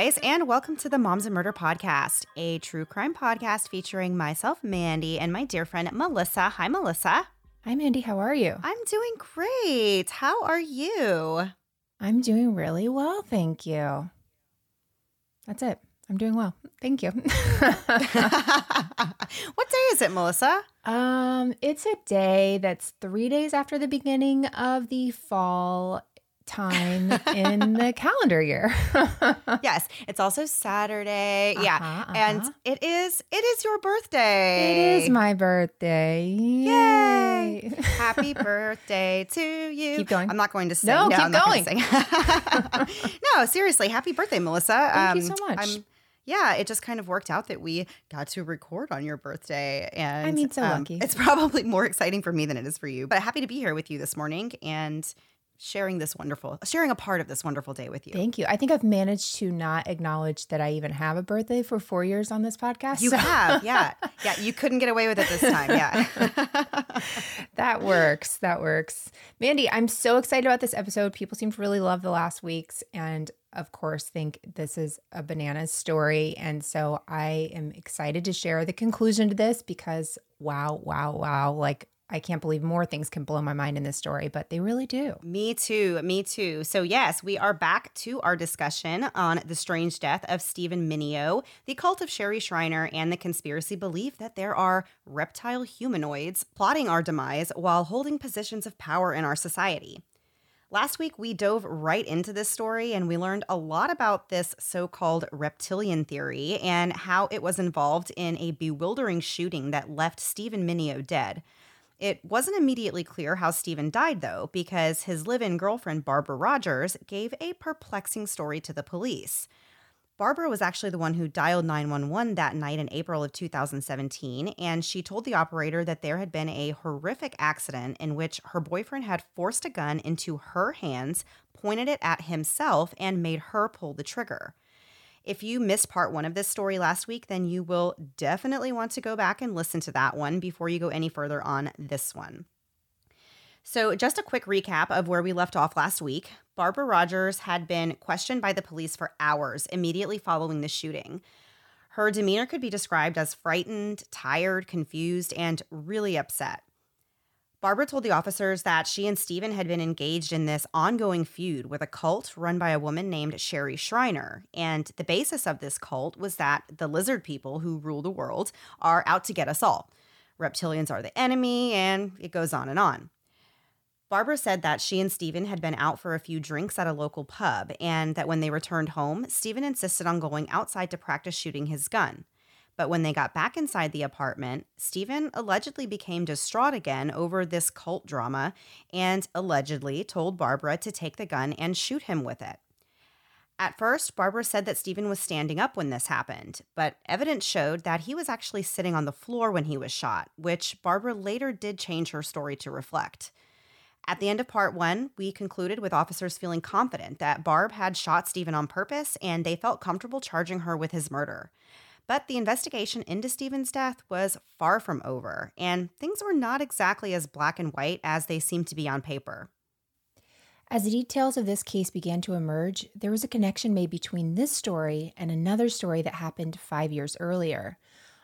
guys, and welcome to the Moms and Murder Podcast, a true crime podcast featuring myself, Mandy, and my dear friend, Melissa. Hi, Melissa. Hi, Mandy. How are you? I'm doing great. How are you? I'm doing really well. Thank you. That's it. I'm doing well. Thank you. what day is it, Melissa? um, it's a day that's three days after the beginning of the fall time in the calendar year. yes, it's also Saturday. yeah, Uh-huh, and uh-huh. it is it is your birthday. It is my birthday. Yay! Happy birthday to you. Keep going. I'm not going to sing. No, keep I'm gonna sing. no, seriously, happy birthday, Melissa. Thank you so much. yeah, it just kind of worked out that we got to record on your birthday, and um, I mean, so lucky. It's probably more exciting for me than it is for you, but happy to be here with you this morning and sharing this wonderful, sharing a part of this wonderful day with you. Thank you. I think I've managed to not acknowledge that I even have a birthday for four years on this podcast. you so have, yeah, yeah. You couldn't get away with it this time, yeah. that works. That works. Mandy, I'm so excited about this episode. People seem to really love the last week's and of course think this is a bananas story. And so I am excited to share the conclusion to this because wow, wow, wow. Like I can't believe more things can blow my mind in this story, but they really do. Me too. Me too. So, yes, we are back to our discussion on the strange death of Steven Mineo, the cult of Sherry Shriner, and the conspiracy belief that there are reptile humanoids plotting our demise while holding positions of power in our society. Last week, we dove right into this story and we learned a lot about this so called reptilian theory and how it was involved in a bewildering shooting that left Steven Mineo dead. It wasn't immediately clear how Stephen died, though, because his live in girlfriend, Barbara Rogers, gave a perplexing story to the police. Barbara was actually the one who dialed 911 that night in April of 2017, and she told the operator that there had been a horrific accident in which her boyfriend had forced a gun into her hands, pointed it at himself, and made her pull the trigger. If you missed part one of this story last week, then you will definitely want to go back and listen to that one before you go any further on this one. So, just a quick recap of where we left off last week. Barbara Rogers had been questioned by the police for hours immediately following the shooting. Her demeanor could be described as frightened, tired, confused, and really upset. Barbara told the officers that she and Stephen had been engaged in this ongoing feud with a cult run by a woman named Sherry Shriner. And the basis of this cult was that the lizard people who rule the world are out to get us all. Reptilians are the enemy, and it goes on and on. Barbara said that she and Stephen had been out for a few drinks at a local pub, and that when they returned home, Stephen insisted on going outside to practice shooting his gun. But when they got back inside the apartment, Stephen allegedly became distraught again over this cult drama and allegedly told Barbara to take the gun and shoot him with it. At first, Barbara said that Stephen was standing up when this happened, but evidence showed that he was actually sitting on the floor when he was shot, which Barbara later did change her story to reflect. At the end of part one, we concluded with officers feeling confident that Barb had shot Stephen on purpose and they felt comfortable charging her with his murder. But the investigation into Stephen's death was far from over, and things were not exactly as black and white as they seemed to be on paper. As the details of this case began to emerge, there was a connection made between this story and another story that happened five years earlier.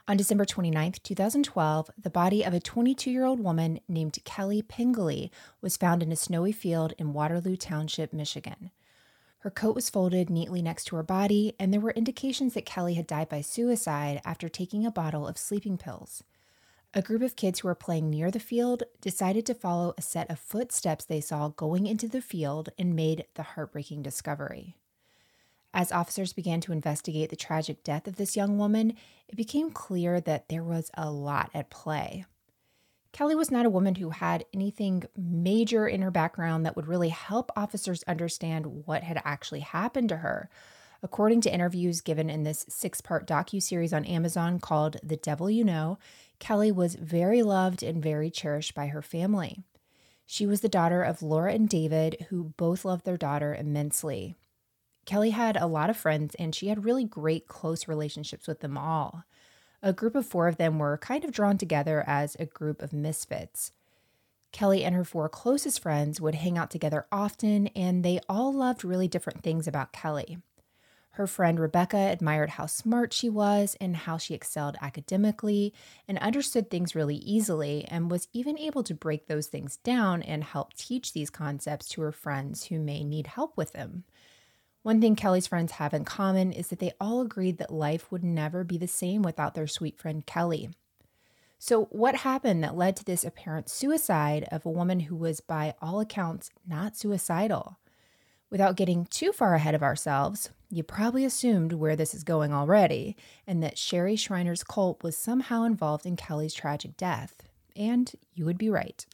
On December 29, 2012, the body of a 22 year old woman named Kelly Pingilley was found in a snowy field in Waterloo Township, Michigan. Her coat was folded neatly next to her body, and there were indications that Kelly had died by suicide after taking a bottle of sleeping pills. A group of kids who were playing near the field decided to follow a set of footsteps they saw going into the field and made the heartbreaking discovery. As officers began to investigate the tragic death of this young woman, it became clear that there was a lot at play. Kelly was not a woman who had anything major in her background that would really help officers understand what had actually happened to her. According to interviews given in this six-part docu-series on Amazon called The Devil You Know, Kelly was very loved and very cherished by her family. She was the daughter of Laura and David, who both loved their daughter immensely. Kelly had a lot of friends and she had really great close relationships with them all. A group of four of them were kind of drawn together as a group of misfits. Kelly and her four closest friends would hang out together often, and they all loved really different things about Kelly. Her friend Rebecca admired how smart she was and how she excelled academically and understood things really easily and was even able to break those things down and help teach these concepts to her friends who may need help with them. One thing Kelly's friends have in common is that they all agreed that life would never be the same without their sweet friend Kelly. So, what happened that led to this apparent suicide of a woman who was, by all accounts, not suicidal? Without getting too far ahead of ourselves, you probably assumed where this is going already, and that Sherry Shriner's cult was somehow involved in Kelly's tragic death. And you would be right.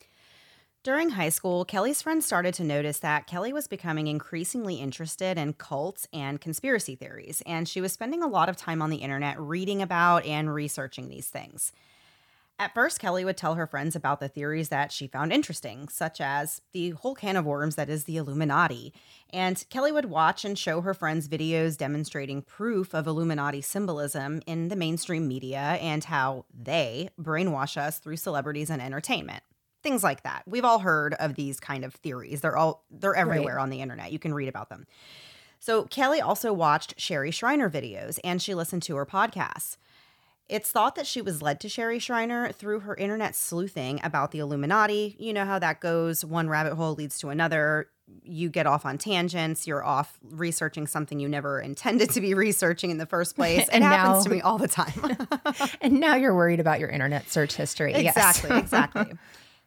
During high school, Kelly's friends started to notice that Kelly was becoming increasingly interested in cults and conspiracy theories, and she was spending a lot of time on the internet reading about and researching these things. At first, Kelly would tell her friends about the theories that she found interesting, such as the whole can of worms that is the Illuminati. And Kelly would watch and show her friends videos demonstrating proof of Illuminati symbolism in the mainstream media and how they brainwash us through celebrities and entertainment. Things like that. We've all heard of these kind of theories. They're all they're everywhere right. on the internet. You can read about them. So Kelly also watched Sherry Shriner videos and she listened to her podcasts. It's thought that she was led to Sherry Shriner through her internet sleuthing about the Illuminati. You know how that goes. One rabbit hole leads to another. You get off on tangents. You're off researching something you never intended to be researching in the first place. It happens now, to me all the time. and now you're worried about your internet search history. Exactly, yes. exactly.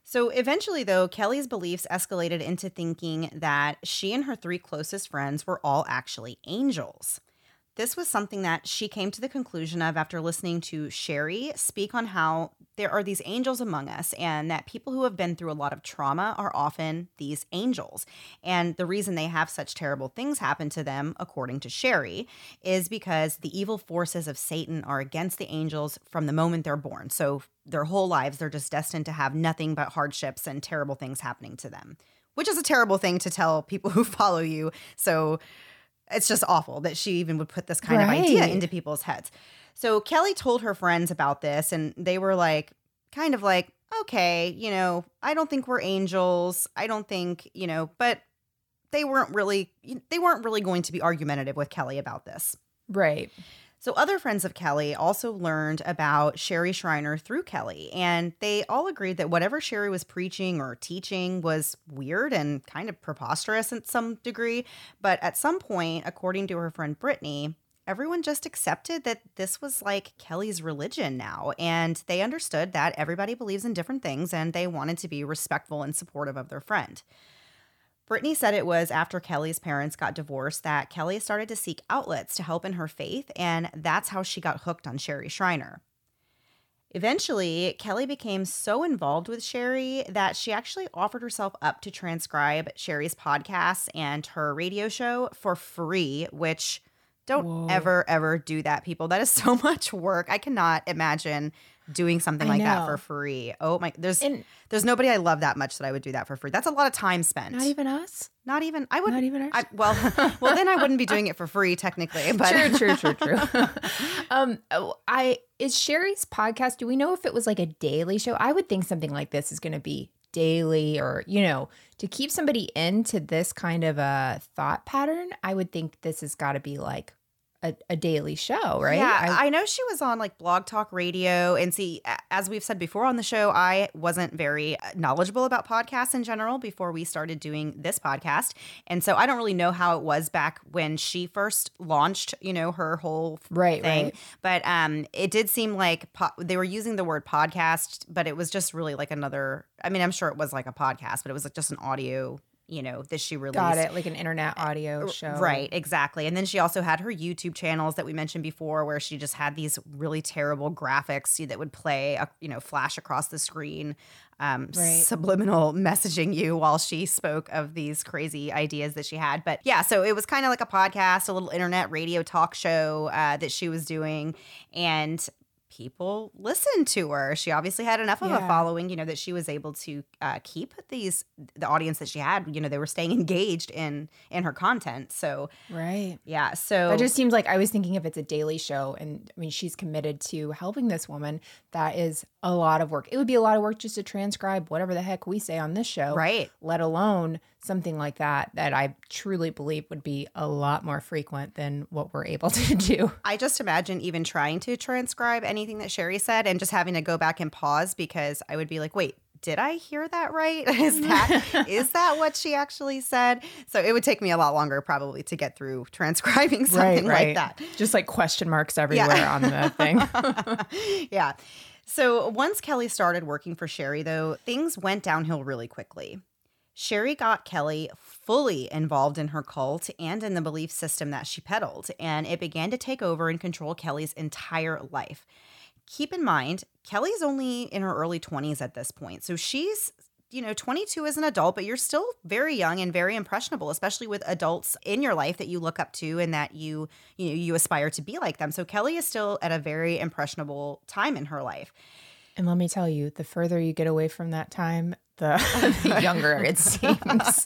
So eventually, though, Kelly's beliefs escalated into thinking that she and her three closest friends were all actually angels. This was something that she came to the conclusion of after listening to Sherry speak on how there are these angels among us, and that people who have been through a lot of trauma are often these angels. And the reason they have such terrible things happen to them, according to Sherry, is because the evil forces of Satan are against the angels from the moment they're born. So their whole lives, they're just destined to have nothing but hardships and terrible things happening to them, which is a terrible thing to tell people who follow you. So, it's just awful that she even would put this kind right. of idea into people's heads. So Kelly told her friends about this, and they were like, kind of like, okay, you know, I don't think we're angels. I don't think, you know, but they weren't really they weren't really going to be argumentative with Kelly about this. Right. So, other friends of Kelly also learned about Sherry Shriner through Kelly, and they all agreed that whatever Sherry was preaching or teaching was weird and kind of preposterous in some degree. But at some point, according to her friend Brittany, everyone just accepted that this was like Kelly's religion now. And they understood that everybody believes in different things and they wanted to be respectful and supportive of their friend. Brittany said it was after Kelly's parents got divorced that Kelly started to seek outlets to help in her faith, and that's how she got hooked on Sherry Shriner. Eventually, Kelly became so involved with Sherry that she actually offered herself up to transcribe Sherry's podcasts and her radio show for free, which don't Whoa. ever, ever do that, people. That is so much work. I cannot imagine doing something like that for free. Oh my, there's and there's nobody I love that much that I would do that for free. That's a lot of time spent. Not even us. Not even I would. Not even us. I, well, well, then I wouldn't be doing it for free technically. But true, true, true, true. um, oh, I is Sherry's podcast. Do we know if it was like a daily show? I would think something like this is going to be daily or you know to keep somebody into this kind of a thought pattern i would think this has got to be like a, a daily show, right? Yeah, I, I, know she was on like Blog Talk Radio. And see, as we've said before on the show, I wasn't very uh, knowledgeable about podcasts in general before we started doing this podcast. And so I don't really know how it was back when she first launched, you know, her whole right, thing. Right. But um, it did seem like po- they were using the word podcast, but it was just really like another. I mean, I'm sure it was like a podcast, but it was like just an audio you know, that she released. Got it, like an internet audio show. Right, exactly. And then she also had her YouTube channels that we mentioned before where she just had these really terrible graphics that would play, uh, you know, flash across the screen, um, right. subliminal messaging you while she spoke of these crazy ideas that she had. But yeah, so it was kind of like a podcast, a little internet radio talk show uh, that she was doing. And people listened to her. She obviously had enough of a following, you know, that she was able to uh, keep these the audience that she had. You know, they were staying engaged in in her content. So Right. yeah, so it just seems like I was thinking if it's a daily show and I mean she's committed to helping this woman, that is a lot of work. It would be a lot of work just to transcribe whatever the heck we say on this show. right. Let alone something like that that I truly believe would be a lot more frequent than what we're able to do. I just imagine even trying to transcribe anything that Sherry said and just having to go back and pause because I would be like, wait, did I hear that right? Is that is that what she actually said? So it would take me a lot longer probably to get through transcribing something like that. Just like question marks everywhere on the thing. yeah. So once Kelly started working for Sherry, though, things went downhill really quickly. Sherry got Kelly fully involved in her cult and in the belief system that she peddled, and it began to take over and control Kelly's entire life. Keep in mind, Kelly's only in her early 20s at this point. So she's, you know, 22 as an adult, but you're still very young and very impressionable, especially with adults in your life that you look up to and that you, you know, you aspire to be like them. So Kelly is still at a very impressionable time in her life. And let me tell you, the further you get away from that time, the, the younger it seems.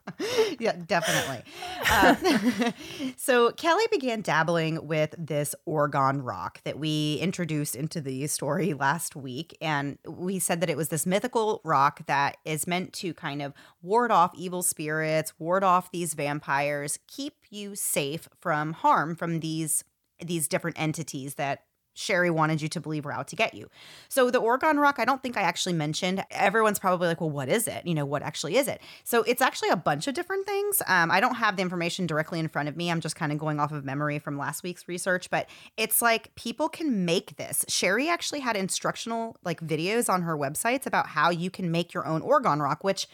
yeah, definitely. Uh, so Kelly began dabbling with this orgone rock that we introduced into the story last week. And we said that it was this mythical rock that is meant to kind of ward off evil spirits, ward off these vampires, keep you safe from harm from these these different entities that Sherry wanted you to believe were out to get you. So the Orgone Rock, I don't think I actually mentioned. Everyone's probably like, well, what is it? You know, what actually is it? So it's actually a bunch of different things. Um, I don't have the information directly in front of me. I'm just kind of going off of memory from last week's research, but it's like people can make this. Sherry actually had instructional like videos on her websites about how you can make your own Orgone Rock, which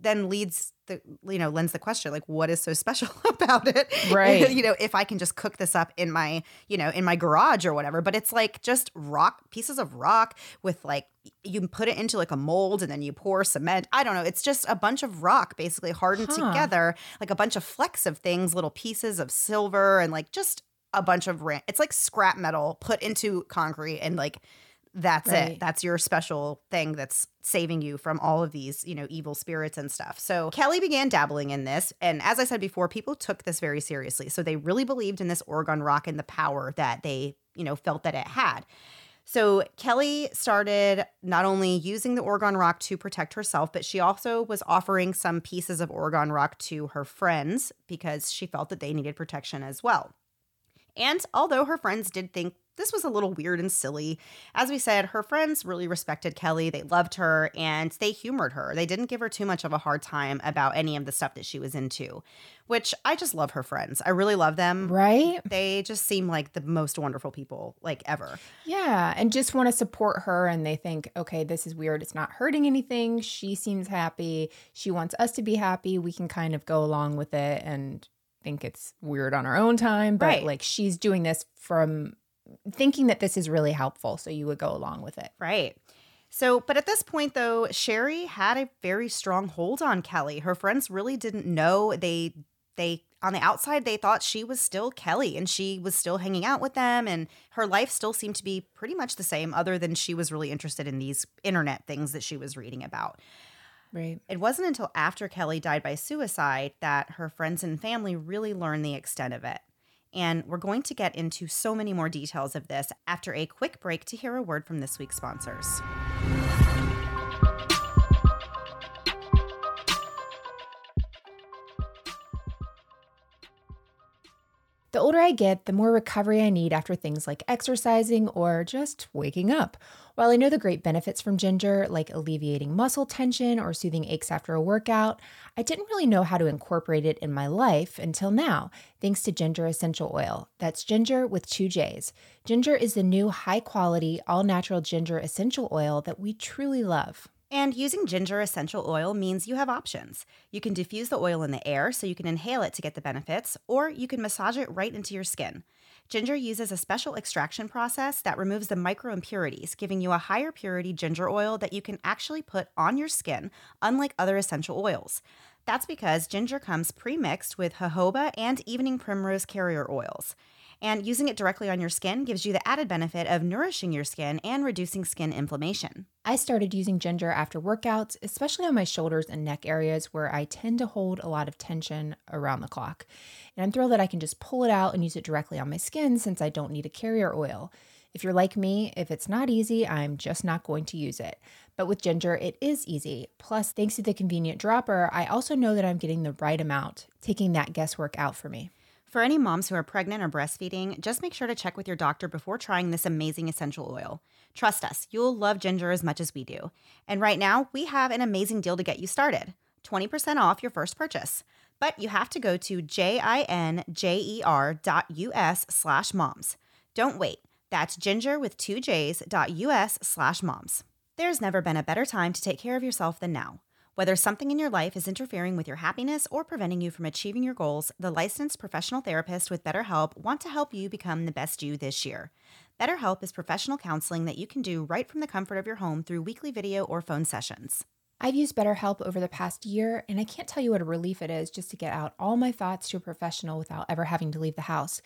then leads the you know lends the question like what is so special about it Right. you know if i can just cook this up in my you know in my garage or whatever but it's like just rock pieces of rock with like you can put it into like a mold and then you pour cement i don't know it's just a bunch of rock basically hardened Huh. together like a bunch of flecks of things little pieces of silver and like just a bunch of ran- it's like scrap metal put into concrete and like that's Right. it that's your special thing that's saving you from all of these you know evil spirits and stuff so kelly began dabbling in this and as i said before people took this very seriously so they really believed in this orgone rock and the power that they you know felt that it had so Kelly started not only using the Orgone Rock to protect herself, but she also was offering some pieces of Orgone Rock to her friends because she felt that they needed protection as well. And although her friends did think this was a little weird and silly, as we said, her friends really respected Kelly. They loved her and they humored her. They didn't give her too much of a hard time about any of the stuff that she was into, which I just love her friends. I really love them. right? They just seem like the most wonderful people, like ever. Yeah. And just want to support her. And they think, okay, this is weird. It's not hurting anything. She seems happy. She wants us to be happy. We can kind of go along with it and think it's weird on our own time. But Right. like she's doing this from thinking that this is really helpful. So you would go along with it. Right. So, but at this point, though, Sherry had a very strong hold on Kelly. Her friends really didn't know. They, they, on the outside, they thought she was still Kelly and she was still hanging out with them. And her life still seemed to be pretty much the same, other than she was really interested in these internet things that she was reading about. Right. It wasn't until after Kelly died by suicide that her friends and family really learned the extent of it. And we're going to get into so many more details of this after a quick break to hear a word from this week's sponsors. The older I get, the more recovery I need after things like exercising or just waking up. While I know the great benefits from ginger, like alleviating muscle tension or soothing aches after a workout, I didn't really know how to incorporate it in my life until now, thanks to Jinjer Essential Oil. That's Jinjer with two J's. Jinjer is the new high quality, all natural ginger essential oil that we truly love. And using ginger essential oil means you have options. You can diffuse the oil in the air so you can inhale it to get the benefits, or you can massage it right into your skin. Jinjer uses a special extraction process that removes the micro impurities, giving you a higher purity ginger oil that you can actually put on your skin, unlike other essential oils. That's because Jinjer comes pre mixed with jojoba and evening primrose carrier oils. And using it directly on your skin gives you the added benefit of nourishing your skin and reducing skin inflammation. I started using Jinjer after workouts, especially on my shoulders and neck areas where I tend to hold a lot of tension around the clock. And I'm thrilled that I can just pull it out and use it directly on my skin since I don't need a carrier oil. If you're like me, if it's not easy, I'm just not going to use it. But with Jinjer, it is easy. Plus, thanks to the convenient dropper, I also know that I'm getting the right amount, taking that guesswork out for me. For any moms who are pregnant or breastfeeding, just make sure to check with your doctor before trying this amazing essential oil. Trust us, you'll love Jinjer as much as we do. And right now, we have an amazing deal to get you started 20% off your first purchase. But you have to go to jinjer.us slash moms. Don't wait. That's Jinjer with two J's dot US slash moms. There's never been a better time to take care of yourself than now. Whether something in your life is interfering with your happiness or preventing you from achieving your goals, the licensed professional therapist with BetterHelp want to help you become the best you this year. BetterHelp is professional counseling that you can do right from the comfort of your home through weekly video or phone sessions. I've used BetterHelp over the past year, and I can't tell you what a relief it is just to get out all my thoughts to a professional without ever having to leave the house.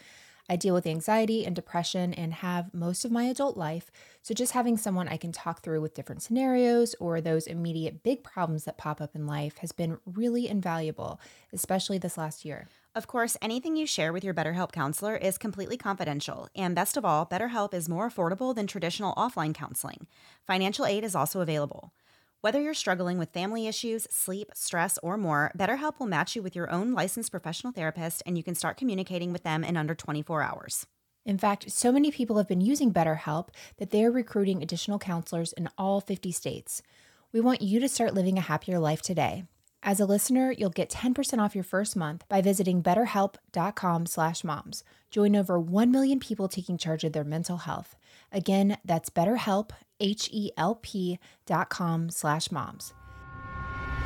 I deal with anxiety and depression and have most of my adult life, so just having someone I can talk through with different scenarios or those immediate big problems that pop up in life has been really invaluable, especially this last year. Of course, anything you share with your BetterHelp counselor is completely confidential. And best of all, BetterHelp is more affordable than traditional offline counseling. Financial aid is also available. Whether you're struggling with family issues, sleep, stress, or more, BetterHelp will match you with your own licensed professional therapist and you can start communicating with them in under 24 hours. In fact, so many people have been using BetterHelp that they are recruiting additional counselors in all 50 states. We want you to start living a happier life today. As a listener, you'll get 10% off your first month by visiting betterhelp.com/moms. Join over 1 million people taking charge of their mental health. Again, that's BetterHelp, H-E-L-P dot com slash moms.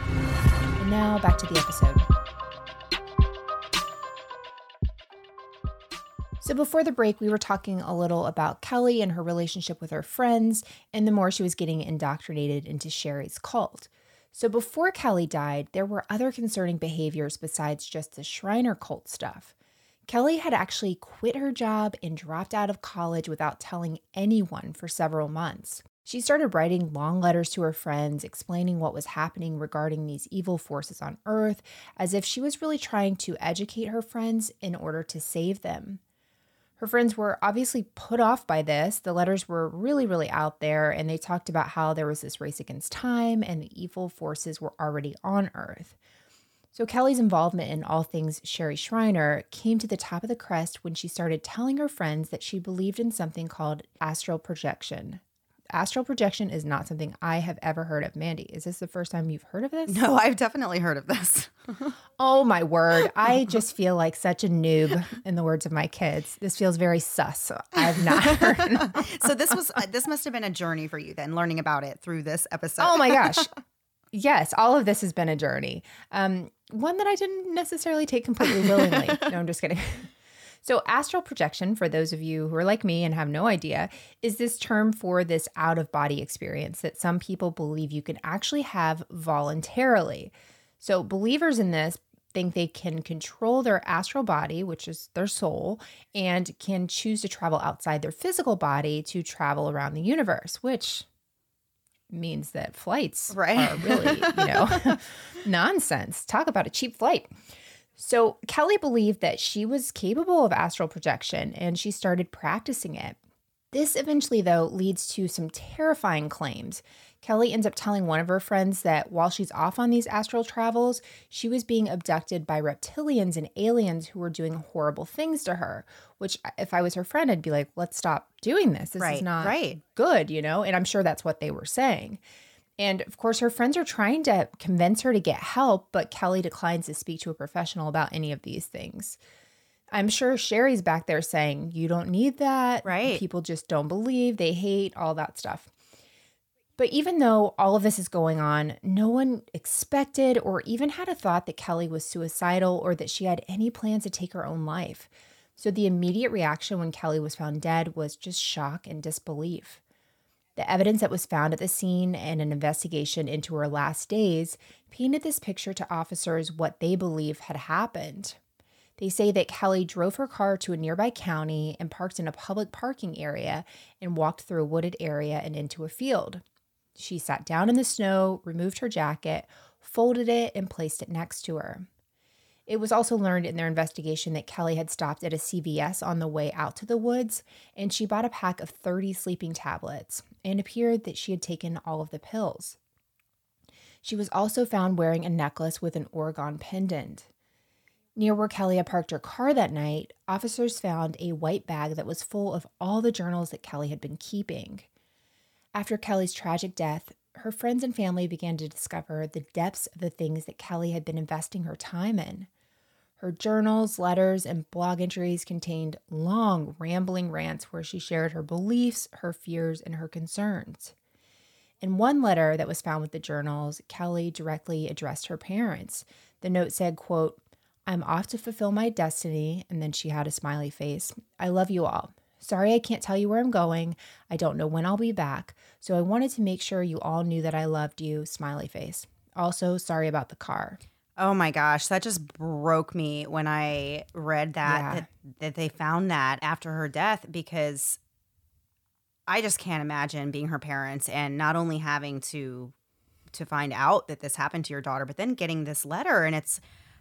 And now back to the episode. So before the break, we were talking a little about Kelly and her relationship with her friends, and the more she was getting indoctrinated into Sherry's cult. So before Kelly died, there were other concerning behaviors besides just the Shriner cult stuff. Kelly had actually quit her job and dropped out of college without telling anyone for several months. She started writing long letters to her friends explaining what was happening regarding these evil forces on Earth, as if she was really trying to educate her friends in order to save them. Her friends were obviously put off by this. The letters were really, really out there, and they talked about how there was this race against time and the evil forces were already on Earth. So, Kelly's involvement in all things Sherry Shriner came to the top of the crest when she started telling her friends that she believed in something called astral projection. Astral projection is not something I have ever heard of. Mandy, is this the first time you've heard of this? No, I've definitely heard of this. oh my word. I just feel like such a noob in the words of my kids. This feels very sus. I've not heard. so this was uh, this must have been a journey for you then learning about it through this episode. Oh my gosh. Yes, all of this has been a journey. Um, one that I didn't necessarily take completely willingly. no, I'm just kidding. So, astral projection, for those of you who are like me and have no idea, is this term for this out of body experience that some people believe you can actually have voluntarily. So, believers in this think they can control their astral body, which is their soul, and can choose to travel outside their physical body to travel around the universe, which means that flights right. are really, you know, nonsense. Talk about a cheap flight. So Kelly believed that she was capable of astral projection and she started practicing it. This eventually, though, leads to some terrifying claims. Kelly ends up telling one of her friends that while she's off on these astral travels, she was being abducted by reptilians and aliens who were doing horrible things to her. Which, uh, if I was her friend, I'd be like, let's stop doing this. This right, is not right. good, you know? And I'm sure that's what they were saying. And of course, her friends are trying to convince her to get help, but Kelly declines to speak to a professional about any of these things. I'm sure Sherry's back there saying, You don't need that. Right. People just don't believe, they hate, all that stuff. But even though all of this is going on, no one expected or even had a thought that Kelly was suicidal or that she had any plans to take her own life. So the immediate reaction when Kelly was found dead was just shock and disbelief. The evidence that was found at the scene and an investigation into her last days painted this picture to officers what they believe had happened. They say that Kelly drove her car to a nearby county and parked in a public parking area and walked through a wooded area and into a field. She sat down in the snow, removed her jacket, folded it, and placed it next to her. It was also learned in their investigation that Kelly had stopped at a CVS on the way out to the woods and she bought a pack of 30 sleeping tablets and appeared that she had taken all of the pills. She was also found wearing a necklace with an orgone pendant. Near where Kelly had parked her car that night, officers found a white bag that was full of all the journals that Kelly had been keeping. After Kelly's tragic death, her friends and family began to discover the depths of the things that Kelly had been investing her time in. Her journals, letters, and blog entries contained long, rambling rants where she shared her beliefs, her fears, and her concerns. In one letter that was found with the journals, Kelly directly addressed her parents. The note said, quote, I'm off to fulfill my destiny, and then she had a smiley face. I love you all. Sorry I can't tell you where I'm going. I don't know when I'll be back, so I wanted to make sure you all knew that I loved you, smiley face. Also, sorry about the car. Oh my gosh, that just broke me when I read that, Yeah. that that they found that after her death because I just can't imagine being her parents and not only having to to find out that this happened to your daughter, but then getting this letter and it's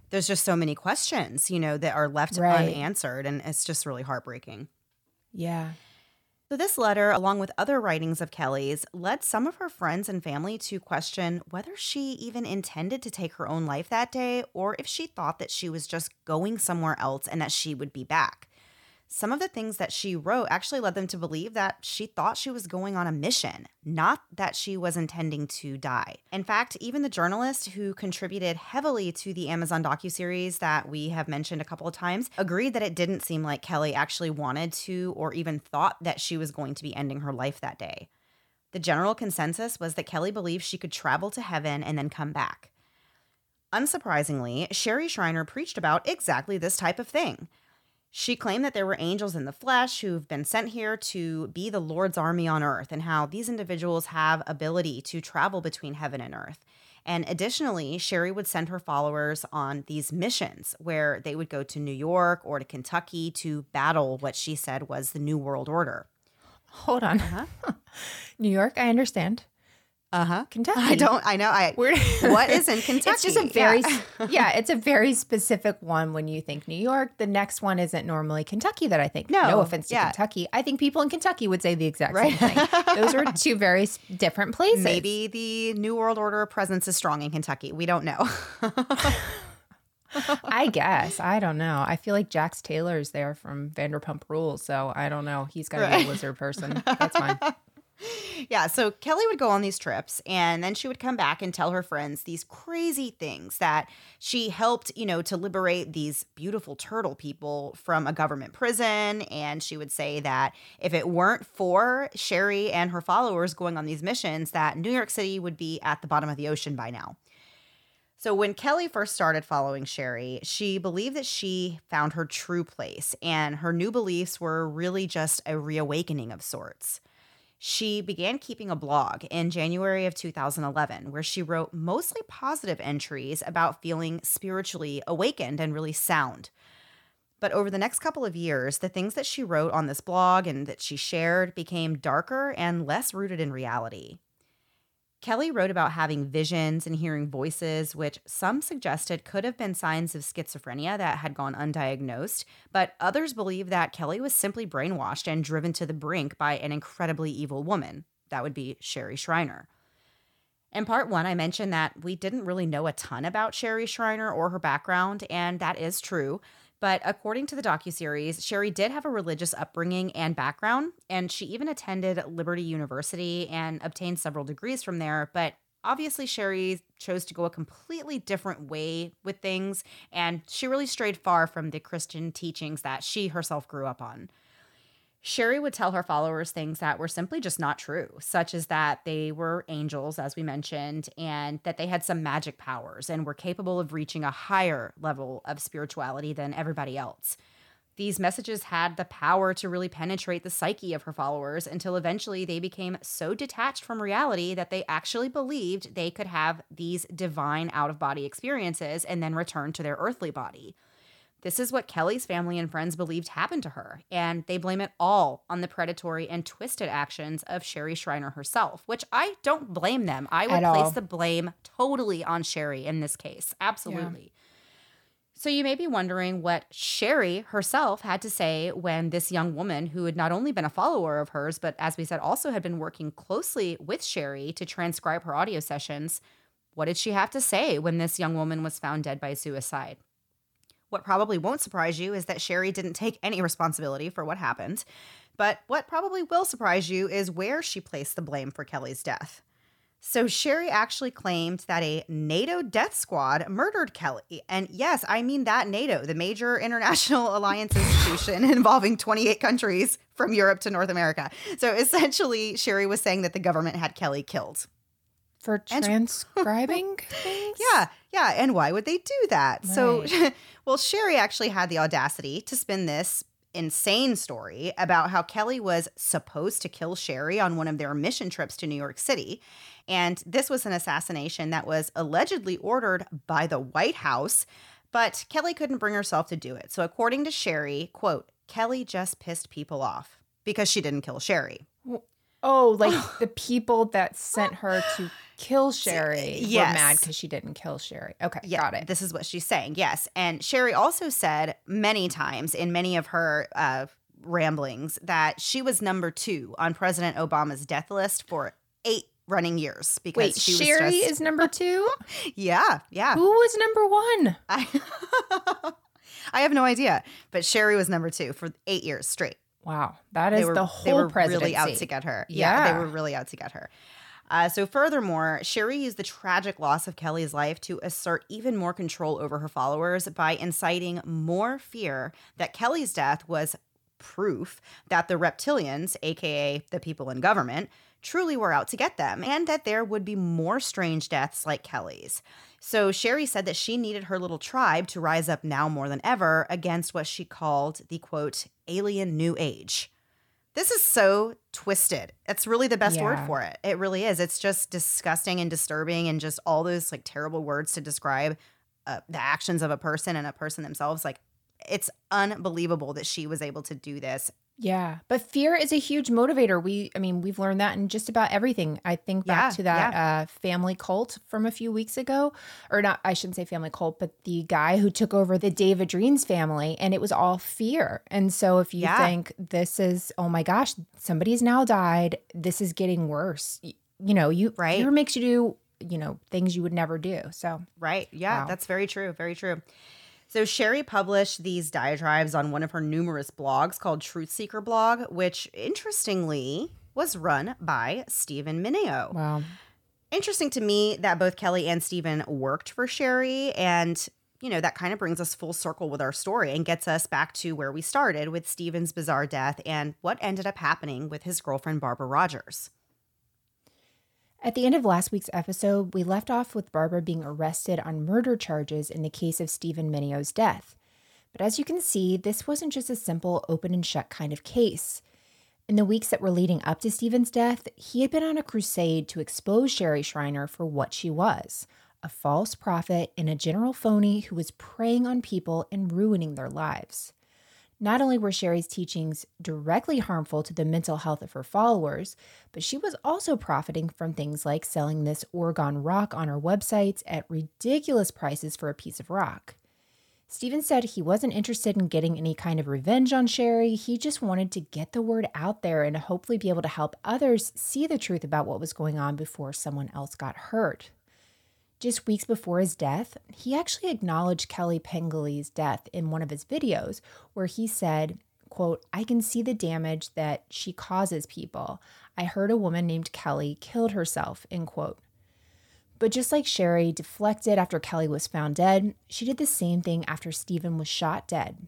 there's just so many questions, you know, that are left Right. unanswered and it's just really heartbreaking. Yeah. So, this letter, along with other writings of Kelly's, led some of her friends and family to question whether she even intended to take her own life that day or if she thought that she was just going somewhere else and that she would be back. Some of the things that she wrote actually led them to believe that she thought she was going on a mission, not that she was intending to die. In fact, even the journalist who contributed heavily to the Amazon docuseries that we have mentioned a couple of times agreed that it didn't seem like Kelly actually wanted to or even thought that she was going to be ending her life that day. The general consensus was that Kelly believed she could travel to heaven and then come back. Unsurprisingly, Sherry Shriner preached about exactly this type of thing. She claimed that there were angels in the flesh who've been sent here to be the Lord's army on earth, and how these individuals have ability to travel between heaven and earth. And additionally, Sherry would send her followers on these missions where they would go to New York or to Kentucky to battle what she said was the New World Order. Hold on. Uh-huh. New York, I understand. Uh huh. Kentucky. I don't. I know. I. What is in Kentucky? It's just a very Yeah. yeah. it's a very specific one when you think New York. The next one isn't normally Kentucky that I think. No, no offense to yeah. Kentucky. I think people in Kentucky would say the exact Right. same thing. Those are two very different places. Maybe the New World Order presence is strong in Kentucky. We don't know. I guess. I don't know. I feel like Jax Taylor's there from Vanderpump Rules, so I don't know. He's got to be a lizard person. That's fine. Yeah, so Kelly would go on these trips and then she would come back and tell her friends these crazy things that she helped, you know, to liberate these beautiful turtle people from a government prison. And she would say that if it weren't for Sherry and her followers going on these missions, that New York City would be at the bottom of the ocean by now. So when Kelly first started following Sherry, she believed that she found her true place and her new beliefs were really just a reawakening of sorts. She began keeping a blog in January of 2011 where she wrote mostly positive entries about feeling spiritually awakened and really sound. But over the next couple of years, the things that she wrote on this blog and that she shared became darker and less rooted in reality. Kelly wrote about having visions and hearing voices, which some suggested could have been signs of schizophrenia that had gone undiagnosed, but others believe that Kelly was simply brainwashed and driven to the brink by an incredibly evil woman. That would be Sherry Shriner. In part one, I mentioned that we didn't really know a ton about Sherry Shriner or her background, and that is true. But according to the docuseries, Sherry did have a religious upbringing and background, and she even attended Liberty University and obtained several degrees from there. But obviously, Sherry chose to go a completely different way with things, and she really strayed far from the Christian teachings that she herself grew up on. Sherry would tell her followers things that were simply just not true, such as that they were angels, as we mentioned, and that they had some magic powers and were capable of reaching a higher level of spirituality than everybody else. These messages had the power to really penetrate the psyche of her followers until eventually they became so detached from reality that they actually believed they could have these divine out of body experiences and then return to their earthly body. This is what Kelly's family and friends believed happened to her, and they blame it all on the predatory and twisted actions of Sherry Shriner herself, which I don't blame them. I would At place all. the blame totally on Sherry in this case. Absolutely. So you may be wondering what Sherry herself had to say when this young woman, who had not only been a follower of hers, but as we said, also had been working closely with Sherry to transcribe her audio sessions, what did she have to say when this young woman was found dead by suicide? What probably won't surprise you is that Sherry didn't take any responsibility for what happened. But what probably will surprise you is where she placed the blame for Kelly's death. So, Sherry actually claimed that a NATO death squad murdered Kelly. And yes, I mean that NATO, the major international alliance institution involving 28 countries from Europe to North America. So, essentially, Sherry was saying that the government had Kelly killed. For transcribing things? Yeah, yeah. And why would they do that? So, well, Sherry actually had the audacity to spin this insane story about how Kelly was supposed to kill Sherry on one of their mission trips to New York City. And this was an assassination that was allegedly ordered by the White House, but Kelly couldn't bring herself to do it. So, according to Sherry, quote, Kelly just pissed people off because she didn't kill Sherry. Oh, like the people that sent her to kill Sherry Yes. were mad because she didn't kill Sherry. Okay, Yeah, got it. This is what she's saying. Yes. And Sherry also said many times in many of her uh, ramblings that she was number two on President Obama's death list for eight running years because Wait, she Sherry was just, is number two? yeah, yeah. Who was number one? I, I have no idea, but Sherry was number two for eight years straight. Wow, that is they were, the they whole were presidency. really out to get her. Yeah. they were really out to get her. Uh, so, furthermore, Sherry used the tragic loss of Kelly's life to assert even more control over her followers by inciting more fear that Kelly's death was proof that the reptilians, aka the people in government, truly were out to get them and that there would be more strange deaths like Kelly's. So Sherry said that she needed her little tribe to rise up now more than ever against what she called the quote, alien new age. This is so twisted. It's really the best word for it. It really is. It's just disgusting and disturbing and just all those like terrible words to describe uh, the actions of a person and a person themselves. Like, it's unbelievable that she was able to do this. Yeah, but fear is a huge motivator. We, I mean, we've learned that in just about everything. I think back Yeah, to that uh, family cult from a few weeks ago, or not. I shouldn't say family cult, but the guy who took over the David Dreams family, and it was all fear. And so, if you Yeah. think this is, oh my gosh, somebody's now died, this is getting worse. y- You know, you Right. fear makes you do, you know, things you would never do. So Right. Yeah, Wow. that's very true. Very true. So Sherry published these diatribes on one of her numerous blogs called Truth Seeker blog, which interestingly was run by Steven Mineo. wow, Interesting to me that both Kelly and Stephen worked for Sherry and you know, that kind of brings us full circle with our story and gets us back to where we started with Stephen's bizarre death and what ended up happening with his girlfriend Barbara Rogers. At the end of last week's episode, we left off with Barbara being arrested on murder charges in the case of Steven Mineo's death. But as you can see, this wasn't just a simple open and shut kind of case. In the weeks that were leading up to Stephen's death, he had been on a crusade to expose Sherry Shriner for what she was a false prophet and a general phony who was preying on people and ruining their lives. Not only were Sherry's teachings directly harmful to the mental health of her followers, but she was also profiting from things like selling this orgone rock on her websites at ridiculous prices for a piece of rock. Stephen said he wasn't interested in getting any kind of revenge on Sherry. He just wanted to get the word out there and hopefully be able to help others see the truth about what was going on before someone else got hurt. Just weeks before his death, he actually acknowledged Kelly Pingilley's death in one of his videos where he said, quote, I can see the damage that she causes people. I heard a woman named Kelly killed herself, end quote. But just like Sherry deflected after Kelly was found dead, she did the same thing after Stephen was shot dead.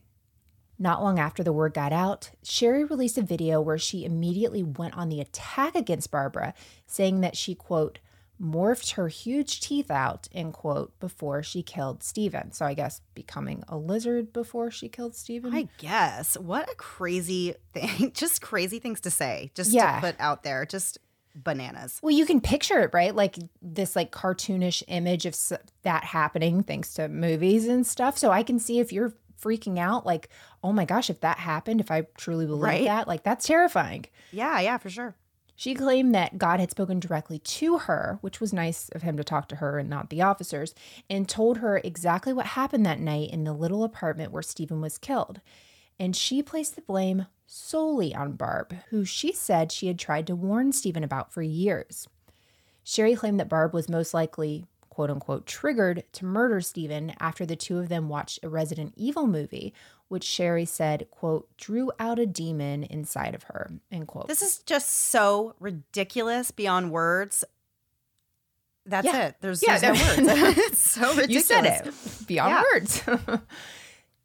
Not long after the word got out, Sherry released a video where she immediately went on the attack against Barbara, saying that she, quote, morphed her huge teeth out, end quote, before she killed Stephen. So I guess becoming a lizard before she killed Stephen. I guess. What a crazy thing. Just crazy things to say, just Yeah. to put out there. Just bananas. Well, you can picture it, right? Like this like cartoonish image of s- that happening thanks to movies and stuff. So I can see if you're freaking out like, oh my gosh, if that happened, if I truly believe Right. that, like that's terrifying. Yeah, yeah, for sure. She claimed that God had spoken directly to her, which was nice of him to talk to her and not the officers, and told her exactly what happened that night in the little apartment where Stephen was killed. And she placed the blame solely on Barb, who she said she had tried to warn Stephen about for years. Sherry claimed that Barb was most likely, quote unquote, triggered to murder Stephen after the two of them watched a Resident Evil movie, which Sherry said, quote, drew out a demon inside of her, end quote. This is just so ridiculous beyond words. That's Yeah. it. There's, Yeah, there's no no- words. it's so ridiculous. You said it beyond Yeah. words.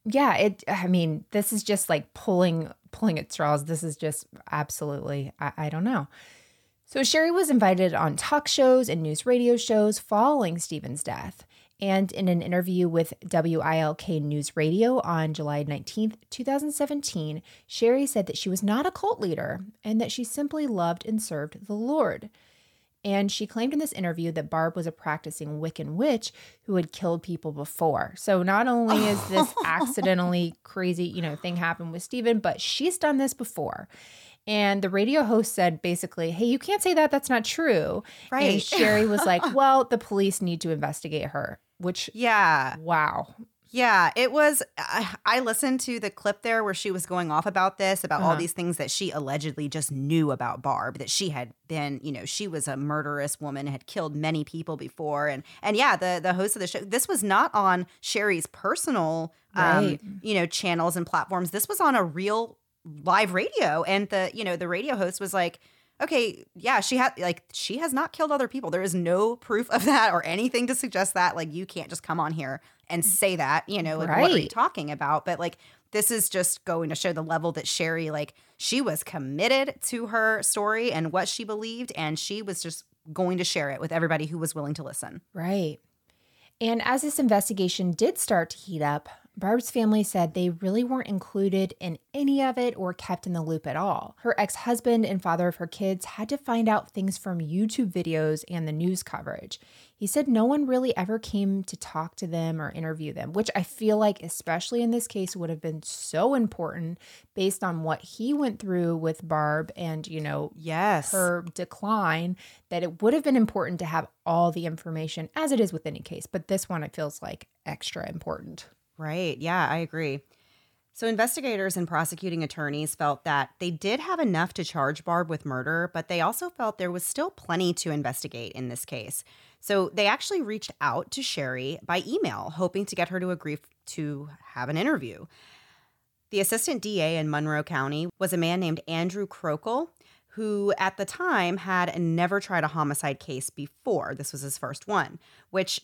yeah, it. I mean, this is just like pulling pulling at straws. This is just absolutely. I, I don't know. So Sherry was invited on talk shows and news radio shows following Steven's death. And in an interview with WILK News Radio on July 19th, 2017, Sherry said that she was not a cult leader and that she simply loved and served the Lord. And she claimed in this interview that Barb was a practicing Wiccan witch who had killed people before. So not only is this accidentally crazy, you know, thing happened with Steven, but she's done this before. And the radio host said basically, "Hey, you can't say that. That's not true." And Right. Sherry was like, "Well, the police need to investigate her." Which, Yeah. wow, Yeah, it was. I, I listened to the clip there where she was going off about this, about all Uh-huh. these things that she allegedly just knew about Barb, that she had been, you know, she was a murderous woman, had killed many people before, and and yeah, the the host of the show. This was not on Sherry's personal, um, Right. you know, channels and platforms. This was on a real live radio, and the you know the radio host was like. Okay, yeah, she had like she has not killed other people. There is no proof of that or anything to suggest that. Like you can't just come on here and mm. say that, you know, like what are you talking about? But like this is just going to show the level that Sherry like she was committed to her story and what she believed and she was just going to share it with everybody who was willing to listen. right. And as this investigation did start to heat up, Barb's family said they really weren't included in any of it or kept in the loop at all. Her ex husband and father of her kids had to find out things from YouTube videos and the news coverage. He said no one really ever came to talk to them or interview them, which I feel like, especially in this case, would have been so important based on what he went through with Barb and, you know, Yes. her decline that it would have been important to have all the information as it is with any case but this one it feels like extra important Right. Yeah, I agree. So, investigators and prosecuting attorneys felt that they did have enough to charge Barb with murder, but they also felt there was still plenty to investigate in this case. So, they actually reached out to Sherry by email, hoping to get her to agree to have an interview. The assistant DA in Monroe County was a man named Andrew Crokel, who at the time had never tried a homicide case before. This was his first one, which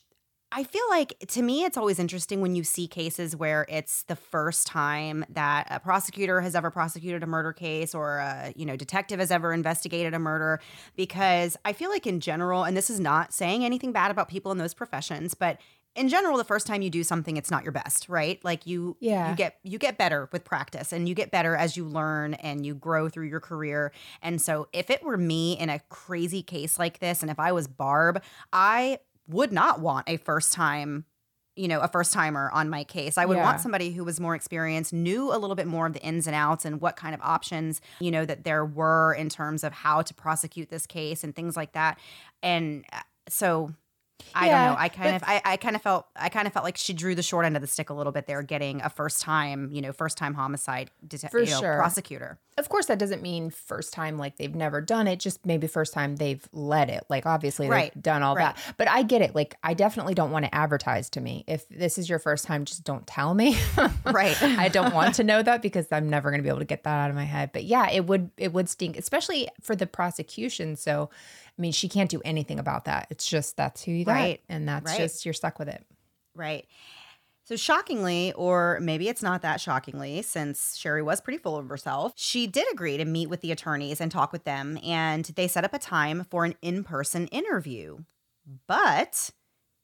I feel like to me, it's always interesting when you see cases where it's the first time that a prosecutor has ever prosecuted a murder case or a you know detective has ever investigated a murder, because I feel like in general, and this is not saying anything bad about people in those professions, but in general, the first time you do something, it's not your best, right? Like you, Yeah. you get you get better with practice, and you get better as you learn and you grow through your career. And so, if it were me in a crazy case like this, and if I was Barb, I would not want a first time you know a first timer on my case i would Yeah. want somebody who was more experienced knew a little bit more of the ins and outs and what kind of options you know that there were in terms of how to prosecute this case and things like that and uh, so I Yeah, don't know. I kind but- of, I, I kind of felt, I kind of felt like she drew the short end of the stick a little bit there, getting a first time, you know, first time homicide detective, For you know, sure. prosecutor. of course that doesn't mean first time like they've never done it just maybe first time they've led it like obviously Right, they've done all right. that but i get it like i definitely don't want to advertise to me if this is your first time just don't tell me Right. i don't want to know that because i'm never going to be able to get that out of my head but yeah it would it would stink especially for the prosecution so i mean she can't do anything about that it's just that's who you got Right, and that's right. just you're stuck with it Right. So, shockingly, or maybe it's not that shockingly, since Sherry was pretty full of herself, she did agree to meet with the attorneys and talk with them, and they set up a time for an in person interview. But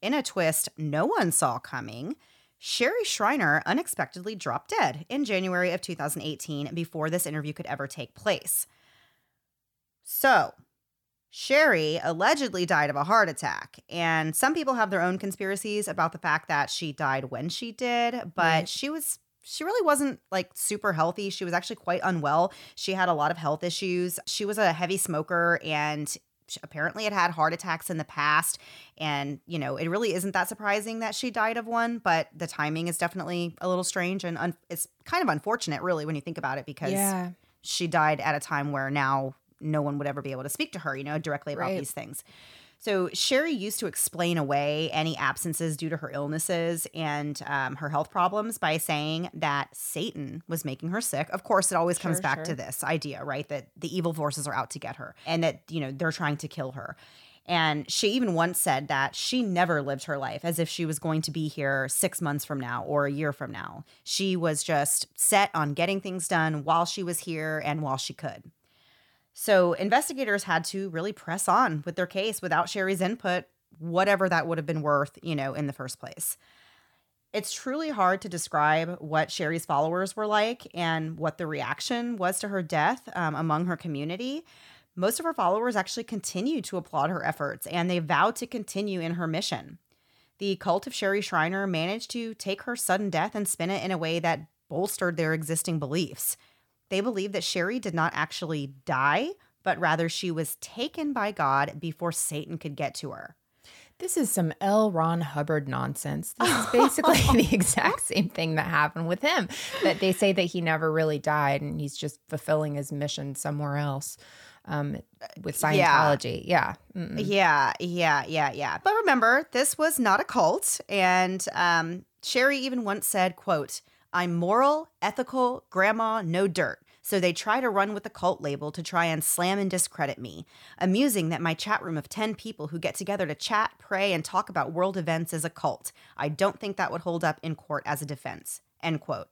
in a twist no one saw coming, Sherry Shriner unexpectedly dropped dead in January of 2018 before this interview could ever take place. So, Sherry allegedly died of a heart attack, and some people have their own conspiracies about the fact that she died when she did, but Right. she was she really wasn't like super healthy. She was actually quite unwell. She had a lot of health issues. She was a heavy smoker and apparently had had heart attacks in the past and you know it really isn't that surprising that she died of one but the timing is definitely a little strange and un- it's kind of unfortunate really when you think about it because Yeah. she died at a time where now no one would ever be able to speak to her, you know, directly about Right. these things. So Sherry used to explain away any absences due to her illnesses and um, her health problems by saying that Satan was making her sick. Of course, it always comes Sure, back sure. to this idea, right? That the evil forces are out to get her and that, you know, they're trying to kill her. And she even once said that she never lived her life as if she was going to be here six months from now or a year from now. She was just set on getting things done while she was here and while she could. So investigators had to really press on with their case without Sherry's input, whatever that would have been worth, you know, in the first place. It's truly hard to describe what Sherry's followers were like and what the reaction was to her death um, among her community. Most of her followers actually continued to applaud her efforts and they vowed to continue in her mission. The cult of Sherry Shriner managed to take her sudden death and spin it in a way that bolstered their existing beliefs. They believe that Sherry did not actually die, but rather she was taken by God before Satan could get to her. This is some L. Ron Hubbard nonsense. This is basically the exact same thing that happened with him. That they say that he never really died and he's just fulfilling his mission somewhere else um, with Scientology. Yeah. Mm-mm. Yeah, yeah, yeah, yeah. But remember, this was not a cult, and um, Sherry even once said, "quote I'm moral, ethical, grandma, no dirt." So they try to run with the cult label to try and slam and discredit me. Amusing that my chat room of 10 people who get together to chat, pray, and talk about world events is a cult. I don't think that would hold up in court as a defense. End quote.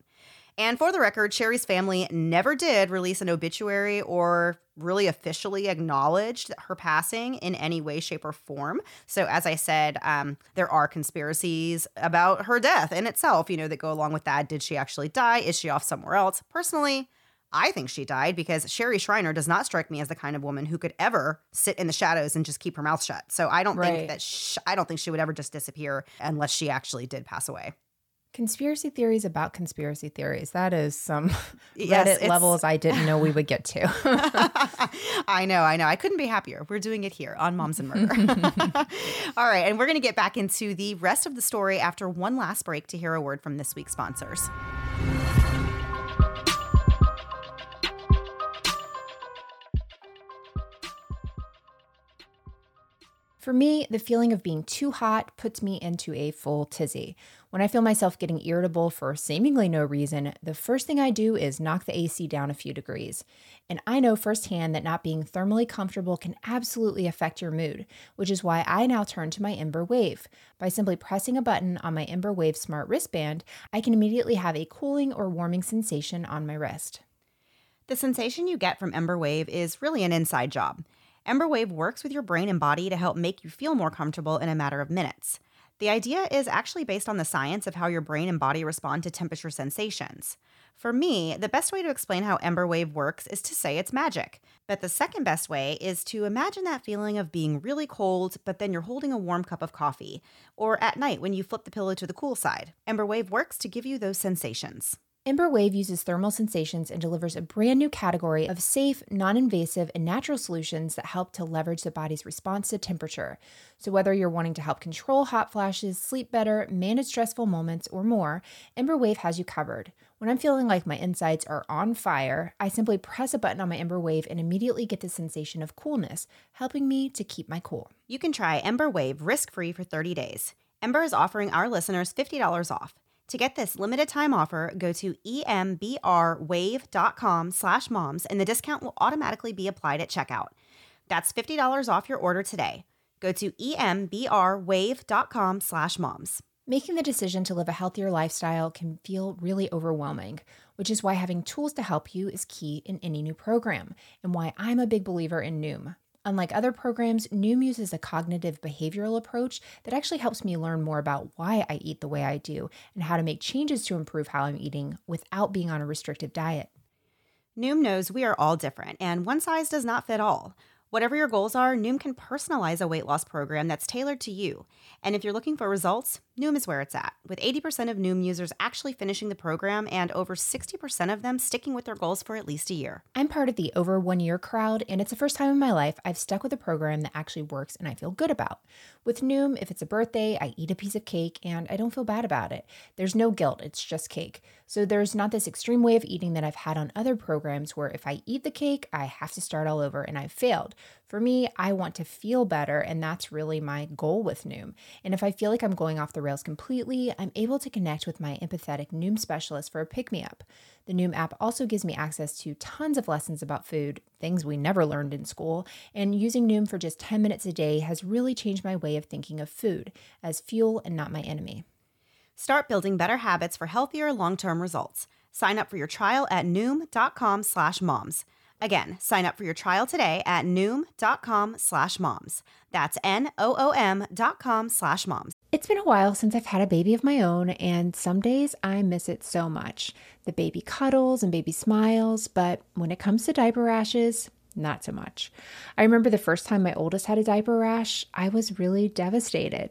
And for the record, Sherry's family never did release an obituary or really officially acknowledged her passing in any way, shape, or form. So, as I said, um, there are conspiracies about her death in itself, you know, that go along with that. Did she actually die? Is she off somewhere else? Personally, I think she died because Sherry Shriner does not strike me as the kind of woman who could ever sit in the shadows and just keep her mouth shut. So I don't Right. think that sh- I don't think she would ever just disappear unless she actually did pass away. Conspiracy theories about conspiracy theories. That is some Yes, Reddit levels I didn't know we would get to. I know, I know. I couldn't be happier. We're doing it here on Moms and Murder. All right, and we're going to get back into the rest of the story after one last break to hear a word from this week's sponsors. For me, the feeling of being too hot puts me into a full tizzy. When I feel myself getting irritable for seemingly no reason, the first thing I do is knock the AC down a few degrees. And I know firsthand that not being thermally comfortable can absolutely affect your mood, which is why I now turn to my Embr Wave. By simply pressing a button on my Embr Wave smart wristband, I can immediately have a cooling or warming sensation on my wrist. The sensation you get from Embr Wave is really an inside job. Embr Wave works with your brain and body to help make you feel more comfortable in a matter of minutes. The idea is actually based on the science of how your brain and body respond to temperature sensations. For me, the best way to explain how Embr Wave works is to say it's magic. But the second best way is to imagine that feeling of being really cold, but then you're holding a warm cup of coffee, or at night when you flip the pillow to the cool side. Embr Wave works to give you those sensations. Embr Wave uses thermal sensations and delivers a brand new category of safe, non invasive, and natural solutions that help to leverage the body's response to temperature. So, whether you're wanting to help control hot flashes, sleep better, manage stressful moments, or more, Embr Wave has you covered. When I'm feeling like my insides are on fire, I simply press a button on my Embr Wave and immediately get the sensation of coolness, helping me to keep my cool. You can try Embr Wave risk-free for 30 days. Embr is offering our listeners $50 off. To get this limited time offer, go to embrwave.com slash moms and the discount will automatically be applied at checkout. That's $50 off your order today. Go to embrwave.com slash moms. Making the decision to live a healthier lifestyle can feel really overwhelming, which is why having tools to help you is key in any new program, and why I'm a big believer in Noom. Unlike other programs, Noom uses a cognitive behavioral approach that actually helps me learn more about why I eat the way I do and how to make changes to improve how I'm eating without being on a restrictive diet. Noom knows we are all different and one size does not fit all. Whatever your goals are, Noom can personalize a weight loss program that's tailored to you. And if you're looking for results, Noom is where it's at, with 80% of Noom users actually finishing the program and over 60% of them sticking with their goals for at least a year. I'm part of the over one year crowd, and it's the first time in my life I've stuck with a program that actually works and I feel good about. With Noom, if it's a birthday, I eat a piece of cake and I don't feel bad about it. There's no guilt, it's just cake. So there's not this extreme way of eating that I've had on other programs where if I eat the cake, I have to start all over and I've failed. For me, I want to feel better, and that's really my goal with Noom. And if I feel like I'm going off the rails completely, I'm able to connect with my empathetic Noom specialist for a pick me up. The Noom app also gives me access to tons of lessons about food, things we never learned in school, and using Noom for just 10 minutes a day has really changed my way of thinking of food as fuel and not my enemy. Start building better habits for healthier long-term results. Sign up for your trial at noom.com/moms. Again, sign up for your trial today at noom.com slash moms. That's N-O-O-M dot com slash moms. It's been a while since I've had a baby of my own, and some days I miss it so much. The baby cuddles and baby smiles, but when it comes to diaper rashes, not so much. I remember the first time my oldest had a diaper rash, I was really devastated.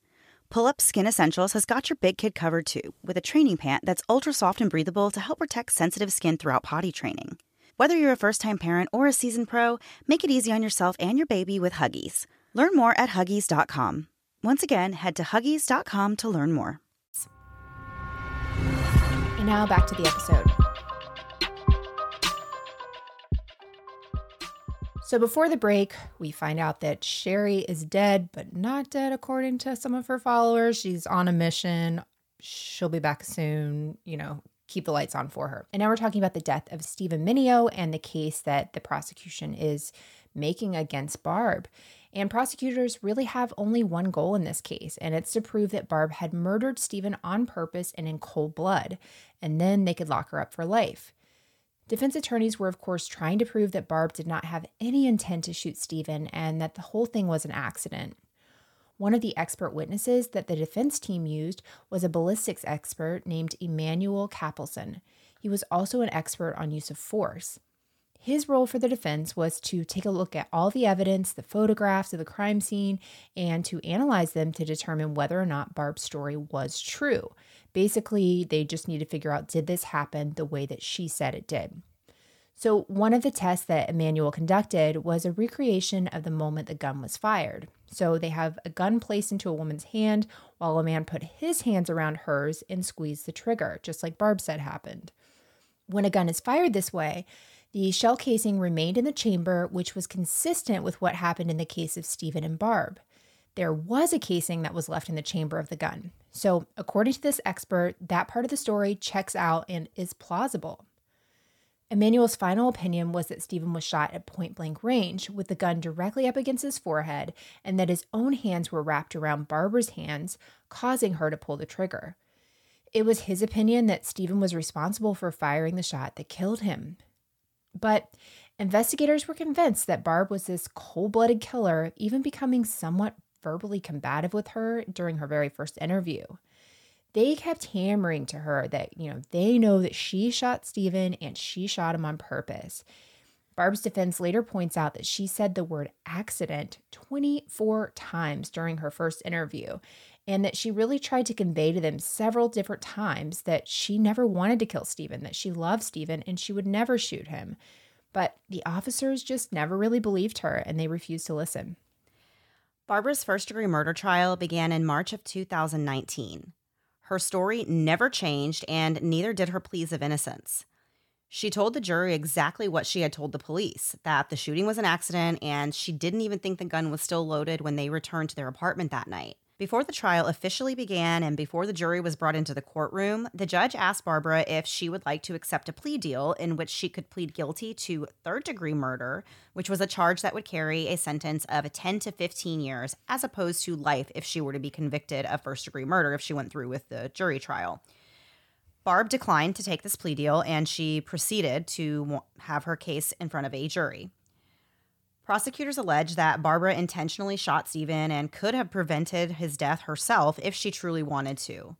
Pull Up Skin Essentials has got your big kid covered too, with a training pant that's ultra soft and breathable to help protect sensitive skin throughout potty training. Whether you're a first time parent or a seasoned pro, make it easy on yourself and your baby with Huggies. Learn more at Huggies.com. Once again, head to Huggies.com to learn more. And now back to the episode. So before the break, we find out that Sherry is dead, but not dead according to some of her followers. She's on a mission. She'll be back soon, you know, keep the lights on for her. And now we're talking about the death of Steven Mineo and the case that the prosecution is making against Barb. And prosecutors really have only one goal in this case, and it's to prove that Barb had murdered Steven on purpose and in cold blood, and then they could lock her up for life. Defense attorneys were, of course, trying to prove that Barb did not have any intent to shoot Steven and that the whole thing was an accident. One of the expert witnesses that the defense team used was a ballistics expert named Emanuel Capelson. He was also an expert on use of force. His role for the defense was to take a look at all the evidence, the photographs of the crime scene, and to analyze them to determine whether or not Barb's story was true. Basically, they just need to figure out did this happen the way that she said it did. So, one of the tests that Emanuel conducted was a recreation of the moment the gun was fired. So, they have a gun placed into a woman's hand while a man put his hands around hers and squeezed the trigger, just like Barb said happened. When a gun is fired this way, the shell casing remained in the chamber, which was consistent with what happened in the case of Steven and Barb there was a casing that was left in the chamber of the gun. So, according to this expert, that part of the story checks out and is plausible. Emanuel's final opinion was that Steven was shot at point blank range with the gun directly up against his forehead and that his own hands were wrapped around Barbara's hands, causing her to pull the trigger. It was his opinion that Steven was responsible for firing the shot that killed him. But investigators were convinced that Barb was this cold blooded killer, even becoming somewhat verbally combative with her during her very first interview. They kept hammering to her that, you know, they know that she shot Steven and she shot him on purpose. Barb's defense later points out that she said the word accident 24 times during her first interview, and that she really tried to convey to them several different times that she never wanted to kill Steven, that she loved Steven, and she would never shoot him. But the officers just never really believed her and they refused to listen. Barbara's first degree murder trial began in March of 2019. Her story never changed, and neither did her pleas of innocence. She told the jury exactly what she had told the police that the shooting was an accident, and she didn't even think the gun was still loaded when they returned to their apartment that night. Before the trial officially began and before the jury was brought into the courtroom, the judge asked Barbara if she would like to accept a plea deal in which she could plead guilty to third degree murder, which was a charge that would carry a sentence of 10 to 15 years, as opposed to life if she were to be convicted of first degree murder if she went through with the jury trial. Barb declined to take this plea deal and she proceeded to have her case in front of a jury. Prosecutors allege that Barbara intentionally shot Stephen and could have prevented his death herself if she truly wanted to.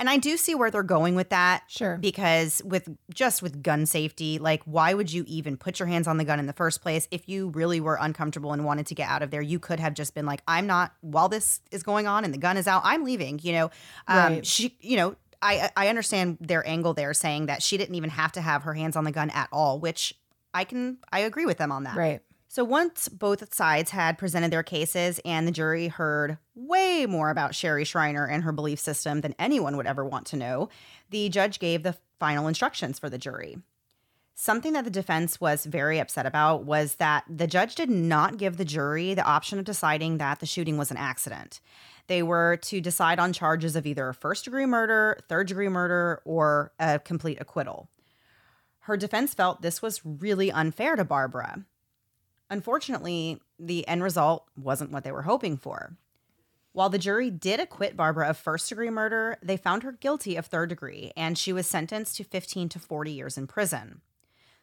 And I do see where they're going with that. Sure. Because with just with gun safety, like why would you even put your hands on the gun in the first place? If you really were uncomfortable and wanted to get out of there, you could have just been like, I'm not while this is going on and the gun is out, I'm leaving, you know. Um Right. she you know, I I understand their angle there saying that she didn't even have to have her hands on the gun at all, which I can I agree with them on that. Right. So once both sides had presented their cases and the jury heard way more about Sherry Shriner and her belief system than anyone would ever want to know, the judge gave the final instructions for the jury. Something that the defense was very upset about was that the judge did not give the jury the option of deciding that the shooting was an accident. They were to decide on charges of either first degree murder, third degree murder, or a complete acquittal. Her defense felt this was really unfair to Barbara. Unfortunately, the end result wasn't what they were hoping for. While the jury did acquit Barbara of first degree murder, they found her guilty of third degree, and she was sentenced to 15 to 40 years in prison.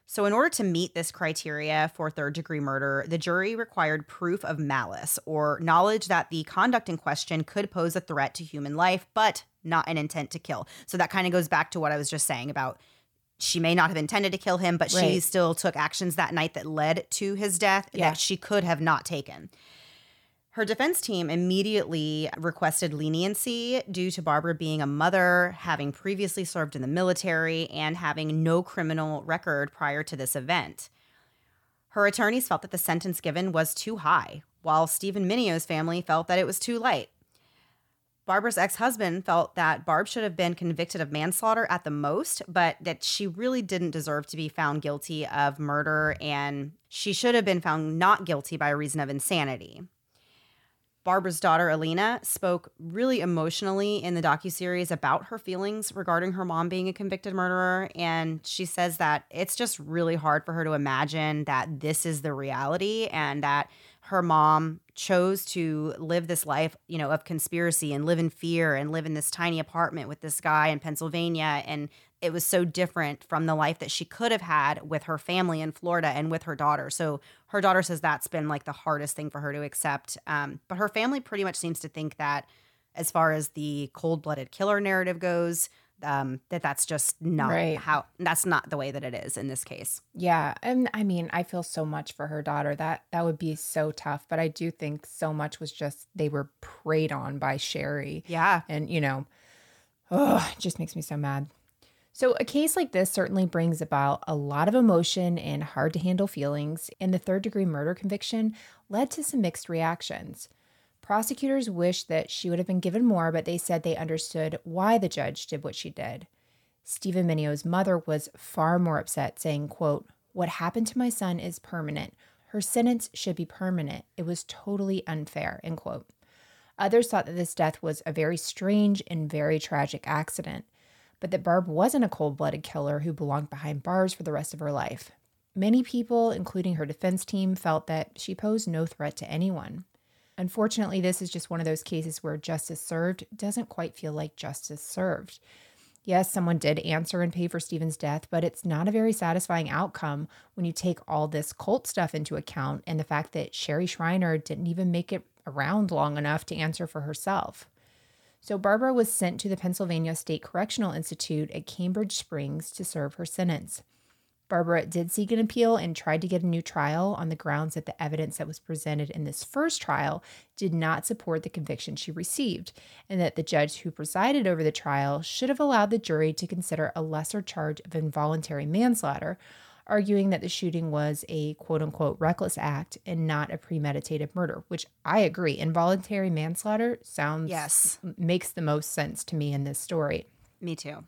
So, in order to meet this criteria for third degree murder, the jury required proof of malice or knowledge that the conduct in question could pose a threat to human life, but not an intent to kill. So, that kind of goes back to what I was just saying about she may not have intended to kill him, but she still took actions that night that led to his death Yeah. that she could have not taken. Her defense team immediately requested leniency due to Barbara being a mother, having previously served in the military, and having no criminal record prior to this event. Her attorneys felt that the sentence given was too high, while Steven Mineo's family felt that it was too light. Barbara's ex husband felt that Barb should have been convicted of manslaughter at the most, but that she really didn't deserve to be found guilty of murder and she should have been found not guilty by reason of insanity. Barbara's daughter Alina spoke really emotionally in the docuseries about her feelings regarding her mom being a convicted murderer and she says that it's just really hard for her to imagine that this is the reality and that her mom chose to live this life, you know, of conspiracy and live in fear and live in this tiny apartment with this guy in Pennsylvania and it was so different from the life that she could have had with her family in Florida and with her daughter. So her daughter says that's been like the hardest thing for her to accept. Um, but her family pretty much seems to think that, as far as the cold-blooded killer narrative goes, um, that that's just not Right. how. That's not the way that it is in this case. Yeah, and I mean, I feel so much for her daughter. That that would be so tough, but I do think so much was just they were preyed on by Sherry. Yeah. And, you know, oh, it just makes me so mad. So, a case like this certainly brings about a lot of emotion and hard to handle feelings, and the third degree murder conviction led to some mixed reactions. Prosecutors wished that she would have been given more, but they said they understood why the judge did what she did. Steven Mineo's mother was far more upset, saying, quote, What happened to my son is permanent. Her sentence should be permanent. It was totally unfair, end quote. Others thought that this death was a very strange and very tragic accident, but that Barb wasn't a cold blooded killer who belonged behind bars for the rest of her life. Many people, including her defense team, felt that she posed no threat to anyone. Unfortunately, this is just one of those cases where justice served doesn't quite feel like justice served. Yes, someone did answer and pay for Steven's death, but it's not a very satisfying outcome when you take all this cult stuff into account and the fact that Sherry Shriner didn't even make it around long enough to answer for herself. So Barbara was sent to the Pennsylvania State Correctional Institute at Cambridge Springs to serve her sentence. Barbara did seek an appeal and tried to get a new trial on the grounds that the evidence that was presented in this first trial did not support the conviction she received, and that the judge who presided over the trial should have allowed the jury to consider a lesser charge of involuntary manslaughter, arguing that the shooting was a quote unquote reckless act and not a premeditated murder, which I agree. Involuntary manslaughter sounds Yes. makes the most sense to me in this story. Me too.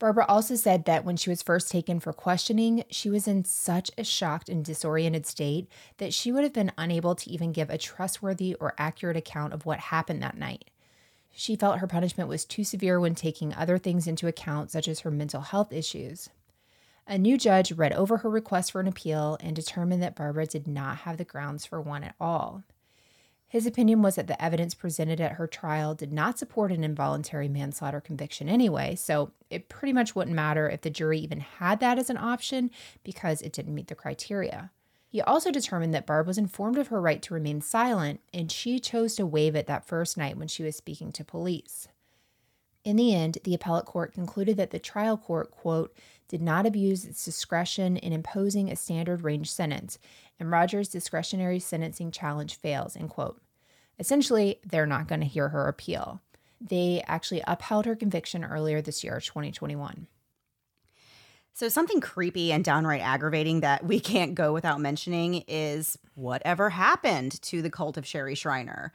Barbara also said that when she was first taken for questioning, she was in such a shocked and disoriented state that she would have been unable to even give a trustworthy or accurate account of what happened that night. She felt her punishment was too severe when taking other things into account, such as her mental health issues. A new judge read over her request for an appeal and determined that Barbara did not have the grounds for one at all. His opinion was that the evidence presented at her trial did not support an involuntary manslaughter conviction anyway, so it pretty much wouldn't matter if the jury even had that as an option because it didn't meet the criteria. He also determined that Barb was informed of her right to remain silent, and she chose to waive it that first night when she was speaking to police. In the end, the appellate court concluded that the trial court, quote, did not abuse its discretion in imposing a standard range sentence, and Rogers' discretionary sentencing challenge fails, end quote. Essentially, they're not going to hear her appeal. They actually upheld her conviction earlier this year, 2021. So, something creepy and downright aggravating that we can't go without mentioning is whatever happened to the cult of Sherry Shriner.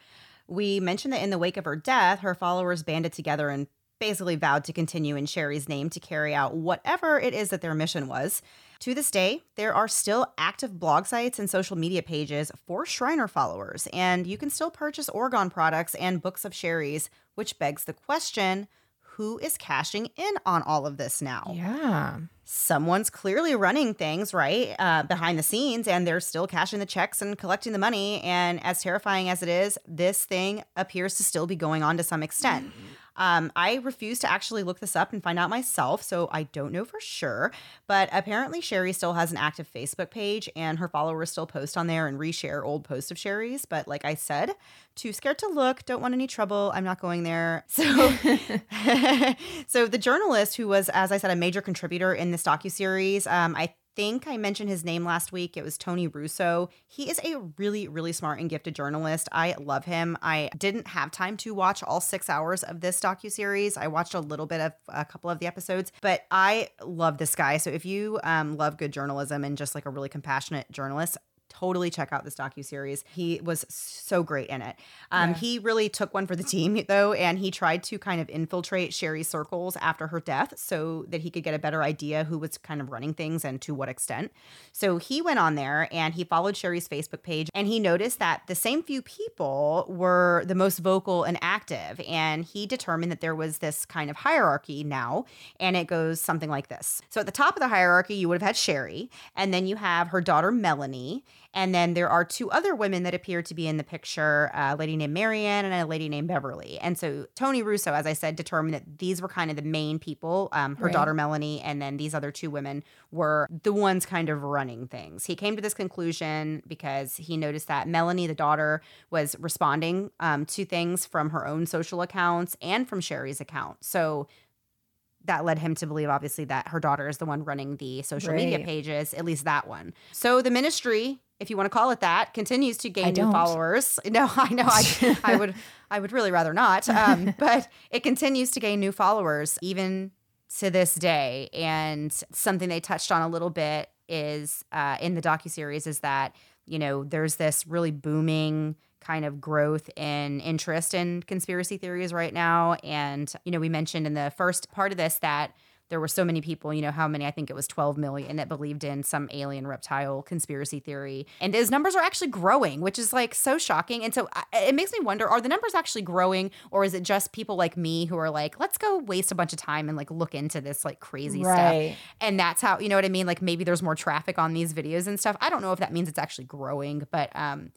We mentioned that in the wake of her death, her followers banded together and basically vowed to continue in Sherry's name to carry out whatever it is that their mission was. To this day, there are still active blog sites and social media pages for Shriner followers, and you can still purchase orgone products and books of Sherry's, which begs the question who is cashing in on all of this now? Yeah. Someone's clearly running things, right, uh, behind the scenes, and they're still cashing the checks and collecting the money. And as terrifying as it is, this thing appears to still be going on to some extent. Um, I refuse to actually look this up and find out myself, so I don't know for sure. But apparently, Sherry still has an active Facebook page, and her followers still post on there and reshare old posts of Sherry's. But like I said, too scared to look, don't want any trouble. I'm not going there. So, so the journalist who was, as I said, a major contributor in this docu series, um, I think I mentioned his name last week. It was Tony Russo. He is a really, really smart and gifted journalist. I love him. I didn't have time to watch all six hours of this docu series. I watched a little bit of a couple of the episodes, but I love this guy. So if you um, love good journalism and just like a really compassionate journalist, totally check out this docu series. He was so great in it. Um, yeah. He really took one for the team though, and he tried to kind of infiltrate Sherry's circles after her death so that he could get a better idea who was kind of running things and to what extent. So he went on there and he followed Sherry's Facebook page, and he noticed that the same few people were the most vocal and active, and he determined that there was this kind of hierarchy now, and it goes something like this. So at the top of the hierarchy, you would have had Sherry, and then you have her daughter Melanie and then there are two other women that appear to be in the picture a lady named Marianne and a lady named Beverly. And so Tony Russo, as I said, determined that these were kind of the main people um, her right. daughter Melanie, and then these other two women were the ones kind of running things. He came to this conclusion because he noticed that Melanie, the daughter, was responding um, to things from her own social accounts and from Sherry's account. So that led him to believe obviously that her daughter is the one running the social right. media pages at least that one so the ministry if you want to call it that, continues to gain new followers. No, I know. I, I would, I would really rather not. Um, but it continues to gain new followers even to this day. And something they touched on a little bit is uh, in the docu series is that you know there's this really booming kind of growth in interest in conspiracy theories right now. And you know, we mentioned in the first part of this that there were so many people, you know, how many, I think it was 12 million that believed in some alien reptile conspiracy theory. And his numbers are actually growing, which is like so shocking. And so it makes me wonder are the numbers actually growing or is it just people like me who are like, let's go waste a bunch of time and like look into this like crazy right. stuff? And that's how, you know what I mean? Like maybe there's more traffic on these videos and stuff. I don't know if that means it's actually growing, but um,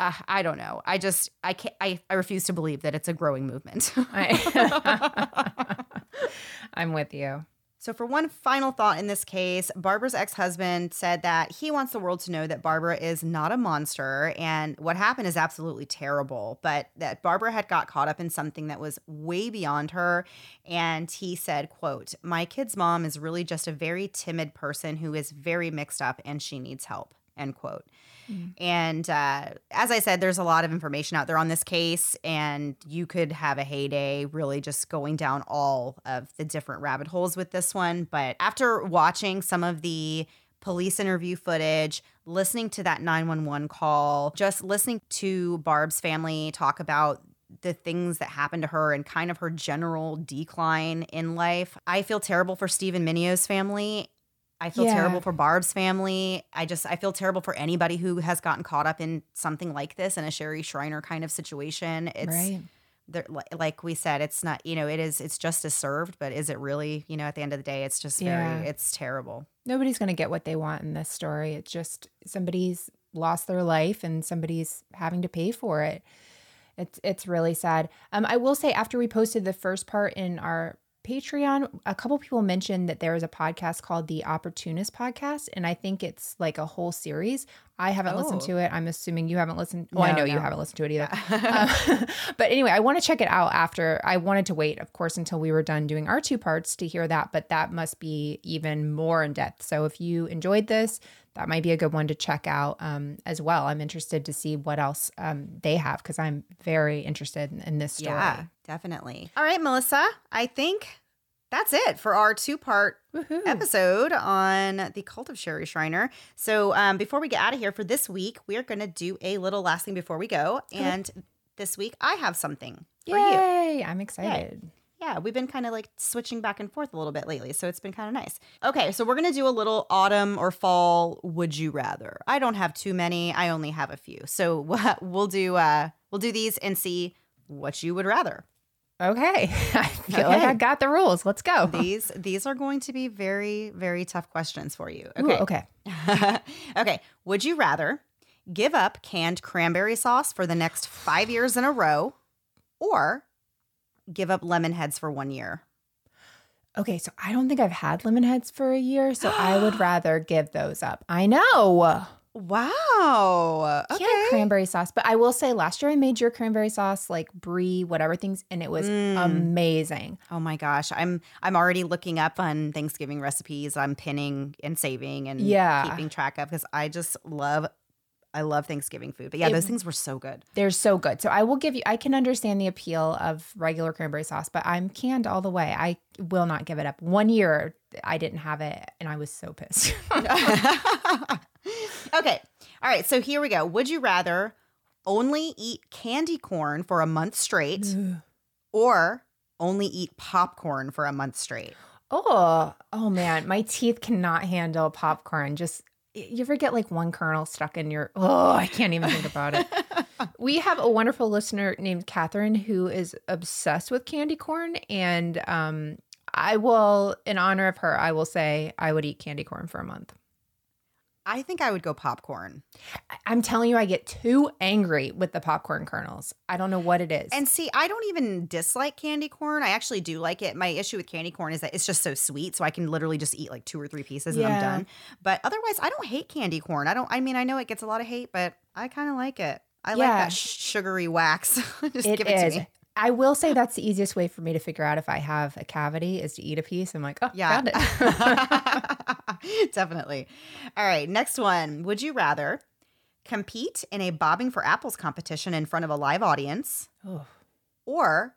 uh, I don't know. I just I can't. I, I refuse to believe that it's a growing movement. I'm with you. So, for one final thought in this case, Barbara's ex husband said that he wants the world to know that Barbara is not a monster and what happened is absolutely terrible, but that Barbara had got caught up in something that was way beyond her. And he said, quote, My kid's mom is really just a very timid person who is very mixed up and she needs help, end quote. Mm. And uh, as I said, there's a lot of information out there on this case, and you could have a heyday really just going down all of the different rabbit holes with this one. But after watching some of the police interview footage, listening to that 911 call, just listening to Barb's family talk about the things that happened to her and kind of her general decline in life. I feel terrible for Steven Mineo's family. I feel Yeah. terrible for Barb's family. I just I feel terrible for anybody who has gotten caught up in something like this in a Sherry Shriner kind of situation. It's right. like we said, it's not you know it is it's justice served, but is it really you know at the end of the day it's just very Yeah. it's terrible. Nobody's going to get what they want in this story. It's just somebody's lost their life and somebody's having to pay for it. It's it's really sad. Um, I will say after we posted the first part in our Patreon, a couple people mentioned that there is a podcast called the Opportunist Podcast, and I think it's like a whole series. I haven't listened Oh. to it. I'm assuming you haven't listened. Well, I No, know you haven't listened to it either. Um, but anyway, I want to check it out after. I wanted to wait, of course, until we were done doing our two parts to hear that, but that must be even more in depth. So if you enjoyed this, that might be a good one to check out um, as well. I'm interested to see what else um, they have because I'm very interested in, in this story. Yeah, definitely. All right, Melissa, I think that's it for our two part episode on the cult of Sherry Shriner. So um, before we get out of here for this week, we are going to do a little last thing before we go. And this week, I have something for you. Yay! I'm excited. Yeah, we've been kind of like switching back and forth a little bit lately, so it's been kind of nice. Okay, so we're gonna do a little autumn or fall would you rather. I don't have too many. I only have a few, so we'll do uh we'll do these and see what you would rather. Okay. I feel like Okay. I got the rules. Let's go. These these are going to be very very tough questions for you. Ooh, Okay, okay. okay. Would you rather give up canned cranberry sauce for the next five years in a row, or give up lemon heads for one year? Okay, so I don't think I've had lemon heads for a year, so I would rather give those up. I know. Wow. Okay. Canned cranberry sauce, but I will say last year I made your cranberry sauce like brie, whatever things, and it was Mm. amazing. Oh my gosh, I'm I'm already looking up on Thanksgiving recipes. I'm pinning and saving and Yeah. keeping track of because I just love I love Thanksgiving food. But yeah, It- those things were so good. They're so good. So I will give you I can understand the appeal of regular cranberry sauce, but I'm canned all the way. I will not give it up. One year I didn't have it and I was so pissed. okay. All right, so here we go. Would you rather only eat candy corn for a month straight or only eat popcorn for a month straight? Oh, oh man, my teeth cannot handle popcorn. Just you ever get like one kernel stuck in your oh, I can't even think about it. we have a wonderful listener named Catherine who is obsessed with candy corn, and um, I will, in honor of her, I will say I would eat candy corn for a month. I think I would go popcorn. I'm telling you, I get too angry with the popcorn kernels. I don't know what it is. And see, I don't even dislike candy corn. I actually do like it. My issue with candy corn is that it's just so sweet, so I can literally just eat like two or three pieces and I'm done. But otherwise, I don't hate candy corn. I don't. I mean, I know it gets a lot of hate, but I kind of like it. I like that sugary wax. just It give it is. to me. I will say that's the easiest way for me to figure out if I have a cavity is to eat a piece. I'm like, oh, Yeah. found it. Definitely. All right, next one. Would you rather compete in a bobbing for apples competition in front of a live audience Oh. or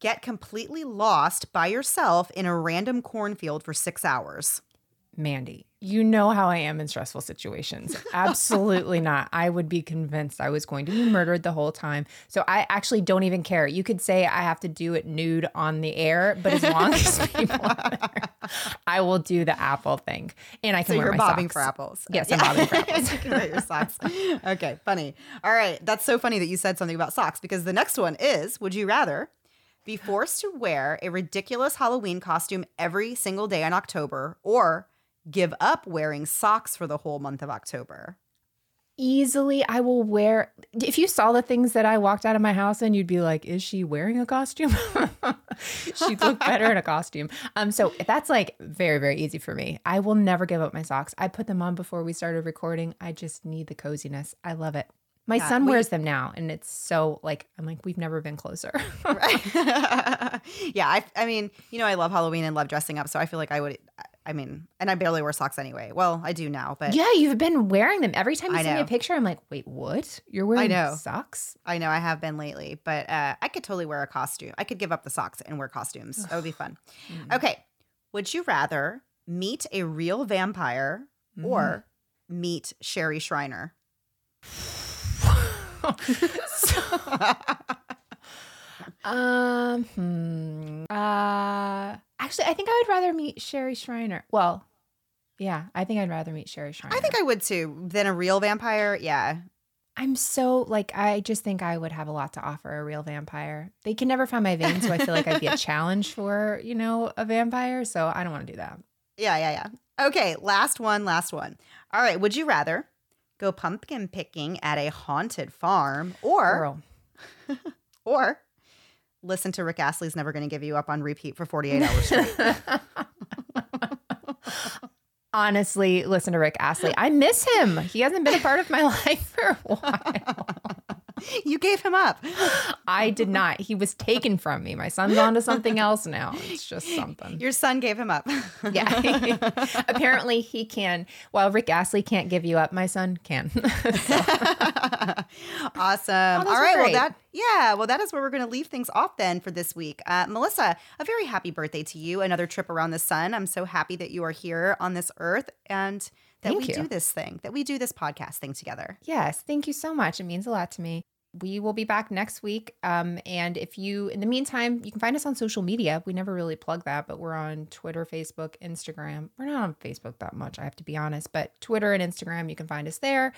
get completely lost by yourself in a random cornfield for 6 hours? Mandy, you know how I am in stressful situations. Absolutely not. I would be convinced I was going to be murdered the whole time. So I actually don't even care. You could say I have to do it nude on the air, but as long as people are there, I will do the apple thing. And I can So wear you're my bobbing socks. for apples. Yes, I'm bobbing for apples. you can wear your socks. Okay, funny. All right, that's so funny that you said something about socks because the next one is: Would you rather be forced to wear a ridiculous Halloween costume every single day in October, or give up wearing socks for the whole month of October? Easily, I will wear. If you saw the things that I walked out of my house in, you'd be like, "Is she wearing a costume?" She'd look better in a costume. Um, so that's like very, very easy for me. I will never give up my socks. I put them on before we started recording. I just need the coziness. I love it. My Yeah, son we- wears them now, and it's so like I'm like we've never been closer. Right. yeah, I, I mean, you know, I love Halloween and love dressing up, so I feel like I would. I mean, and I barely wear socks anyway. Well, I do now, but yeah, you've been wearing them every time you I send me a picture. I'm like, wait, what? You're wearing I know. socks? I know I have been lately, but uh, I could totally wear a costume. I could give up the socks and wear costumes. That would be fun. Mm. Okay. Would you rather meet a real vampire Mm-hmm. or meet Sherry Shriner? Um, hmm. Uh, actually, I think I would rather meet Sherry Shriner. Well, yeah, I think I'd rather meet Sherry Shriner. I think I would too. Than a real vampire. Yeah. I'm so like I just think I would have a lot to offer a real vampire. They can never find my veins, so I feel like I'd be a challenge for, you know, a vampire. So I don't want to do that. Yeah, yeah, yeah. Okay, last one, last one. All right, would you rather go pumpkin picking at a haunted farm or Girl. or listen to Rick Astley's Never Gonna Give You Up on repeat for 48 hours straight? Honestly, listen to Rick Astley. I miss him. He hasn't been a part of my life for a while. you gave him up. I did not. He was taken from me. My son's on to something else now. It's just something. Your son gave him up. Yeah. Apparently he can. While Rick Astley can't give you up, my son can. awesome. those All were. Well, that yeah. Well, that is where we're going to leave things off then for this week. Uh, Melissa, a very happy birthday to you. Another trip around the sun. I'm so happy that you are here on this earth and that Thank we you. do this thing, that we do this podcast thing together. Yes, thank you so much. It means a lot to me. We will be back next week. Um, and if you, in the meantime, you can find us on social media. We never really plug that, but we're on Twitter, Facebook, Instagram. We're not on Facebook that much, I have to be honest, but Twitter and Instagram, you can find us there.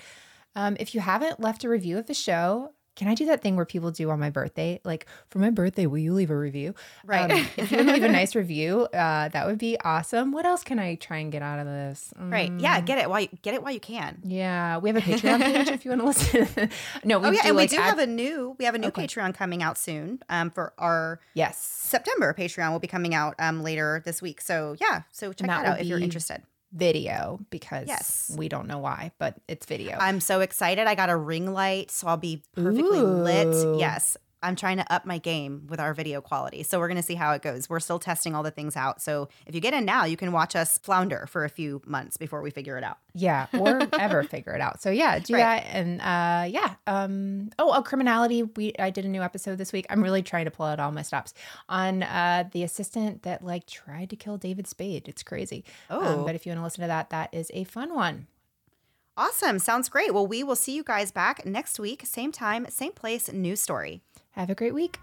Um, if you haven't left a review of the show, can I do that thing where people do on my birthday? Like, for my birthday, will you leave a review? Right. Um, if you want to leave a nice review, uh, that would be awesome. What else can I try and get out of this? Right. Mm, Yeah. Get it while you get it while you can. yeah, we have a Patreon page if you want to listen. no, we oh yeah, do and like we do ad- have a new we have a new Okay. Patreon coming out soon. Um, for our yes. September Patreon will be coming out um later this week. So yeah, so check that that, out if you're interested. Video because Yes. we don't know why, but it's video. I'm so excited. I got a ring light, so I'll be perfectly lit. Yes. I'm trying to up my game with our video quality. So we're going to see how it goes. We're still testing all the things out. So if you get in now, you can watch us flounder for a few months before we figure it out. yeah, or ever figure it out. So yeah, do Right. that and uh yeah. Um oh, oh criminality. We I did a new episode this week. I'm really trying to pull out all my stops on uh the assistant that like tried to kill David Spade. It's crazy. Um, Oh. but if you want to listen to that, that is a fun one. Awesome. Sounds great. Well, we will see you guys back next week, same time, same place, new story. Have a great week.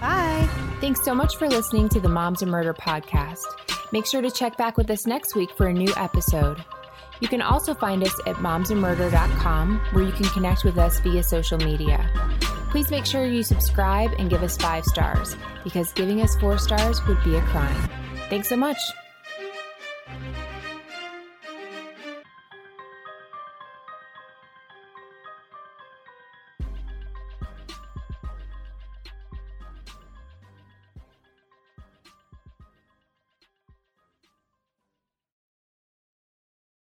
Bye. Thanks so much for listening to the Moms and Murder podcast. Make sure to check back with us next week for a new episode. You can also find us at momsandmurder.com where you can connect with us via social media. Please make sure you subscribe and give us five stars because giving us four stars would be a crime. Thanks so much.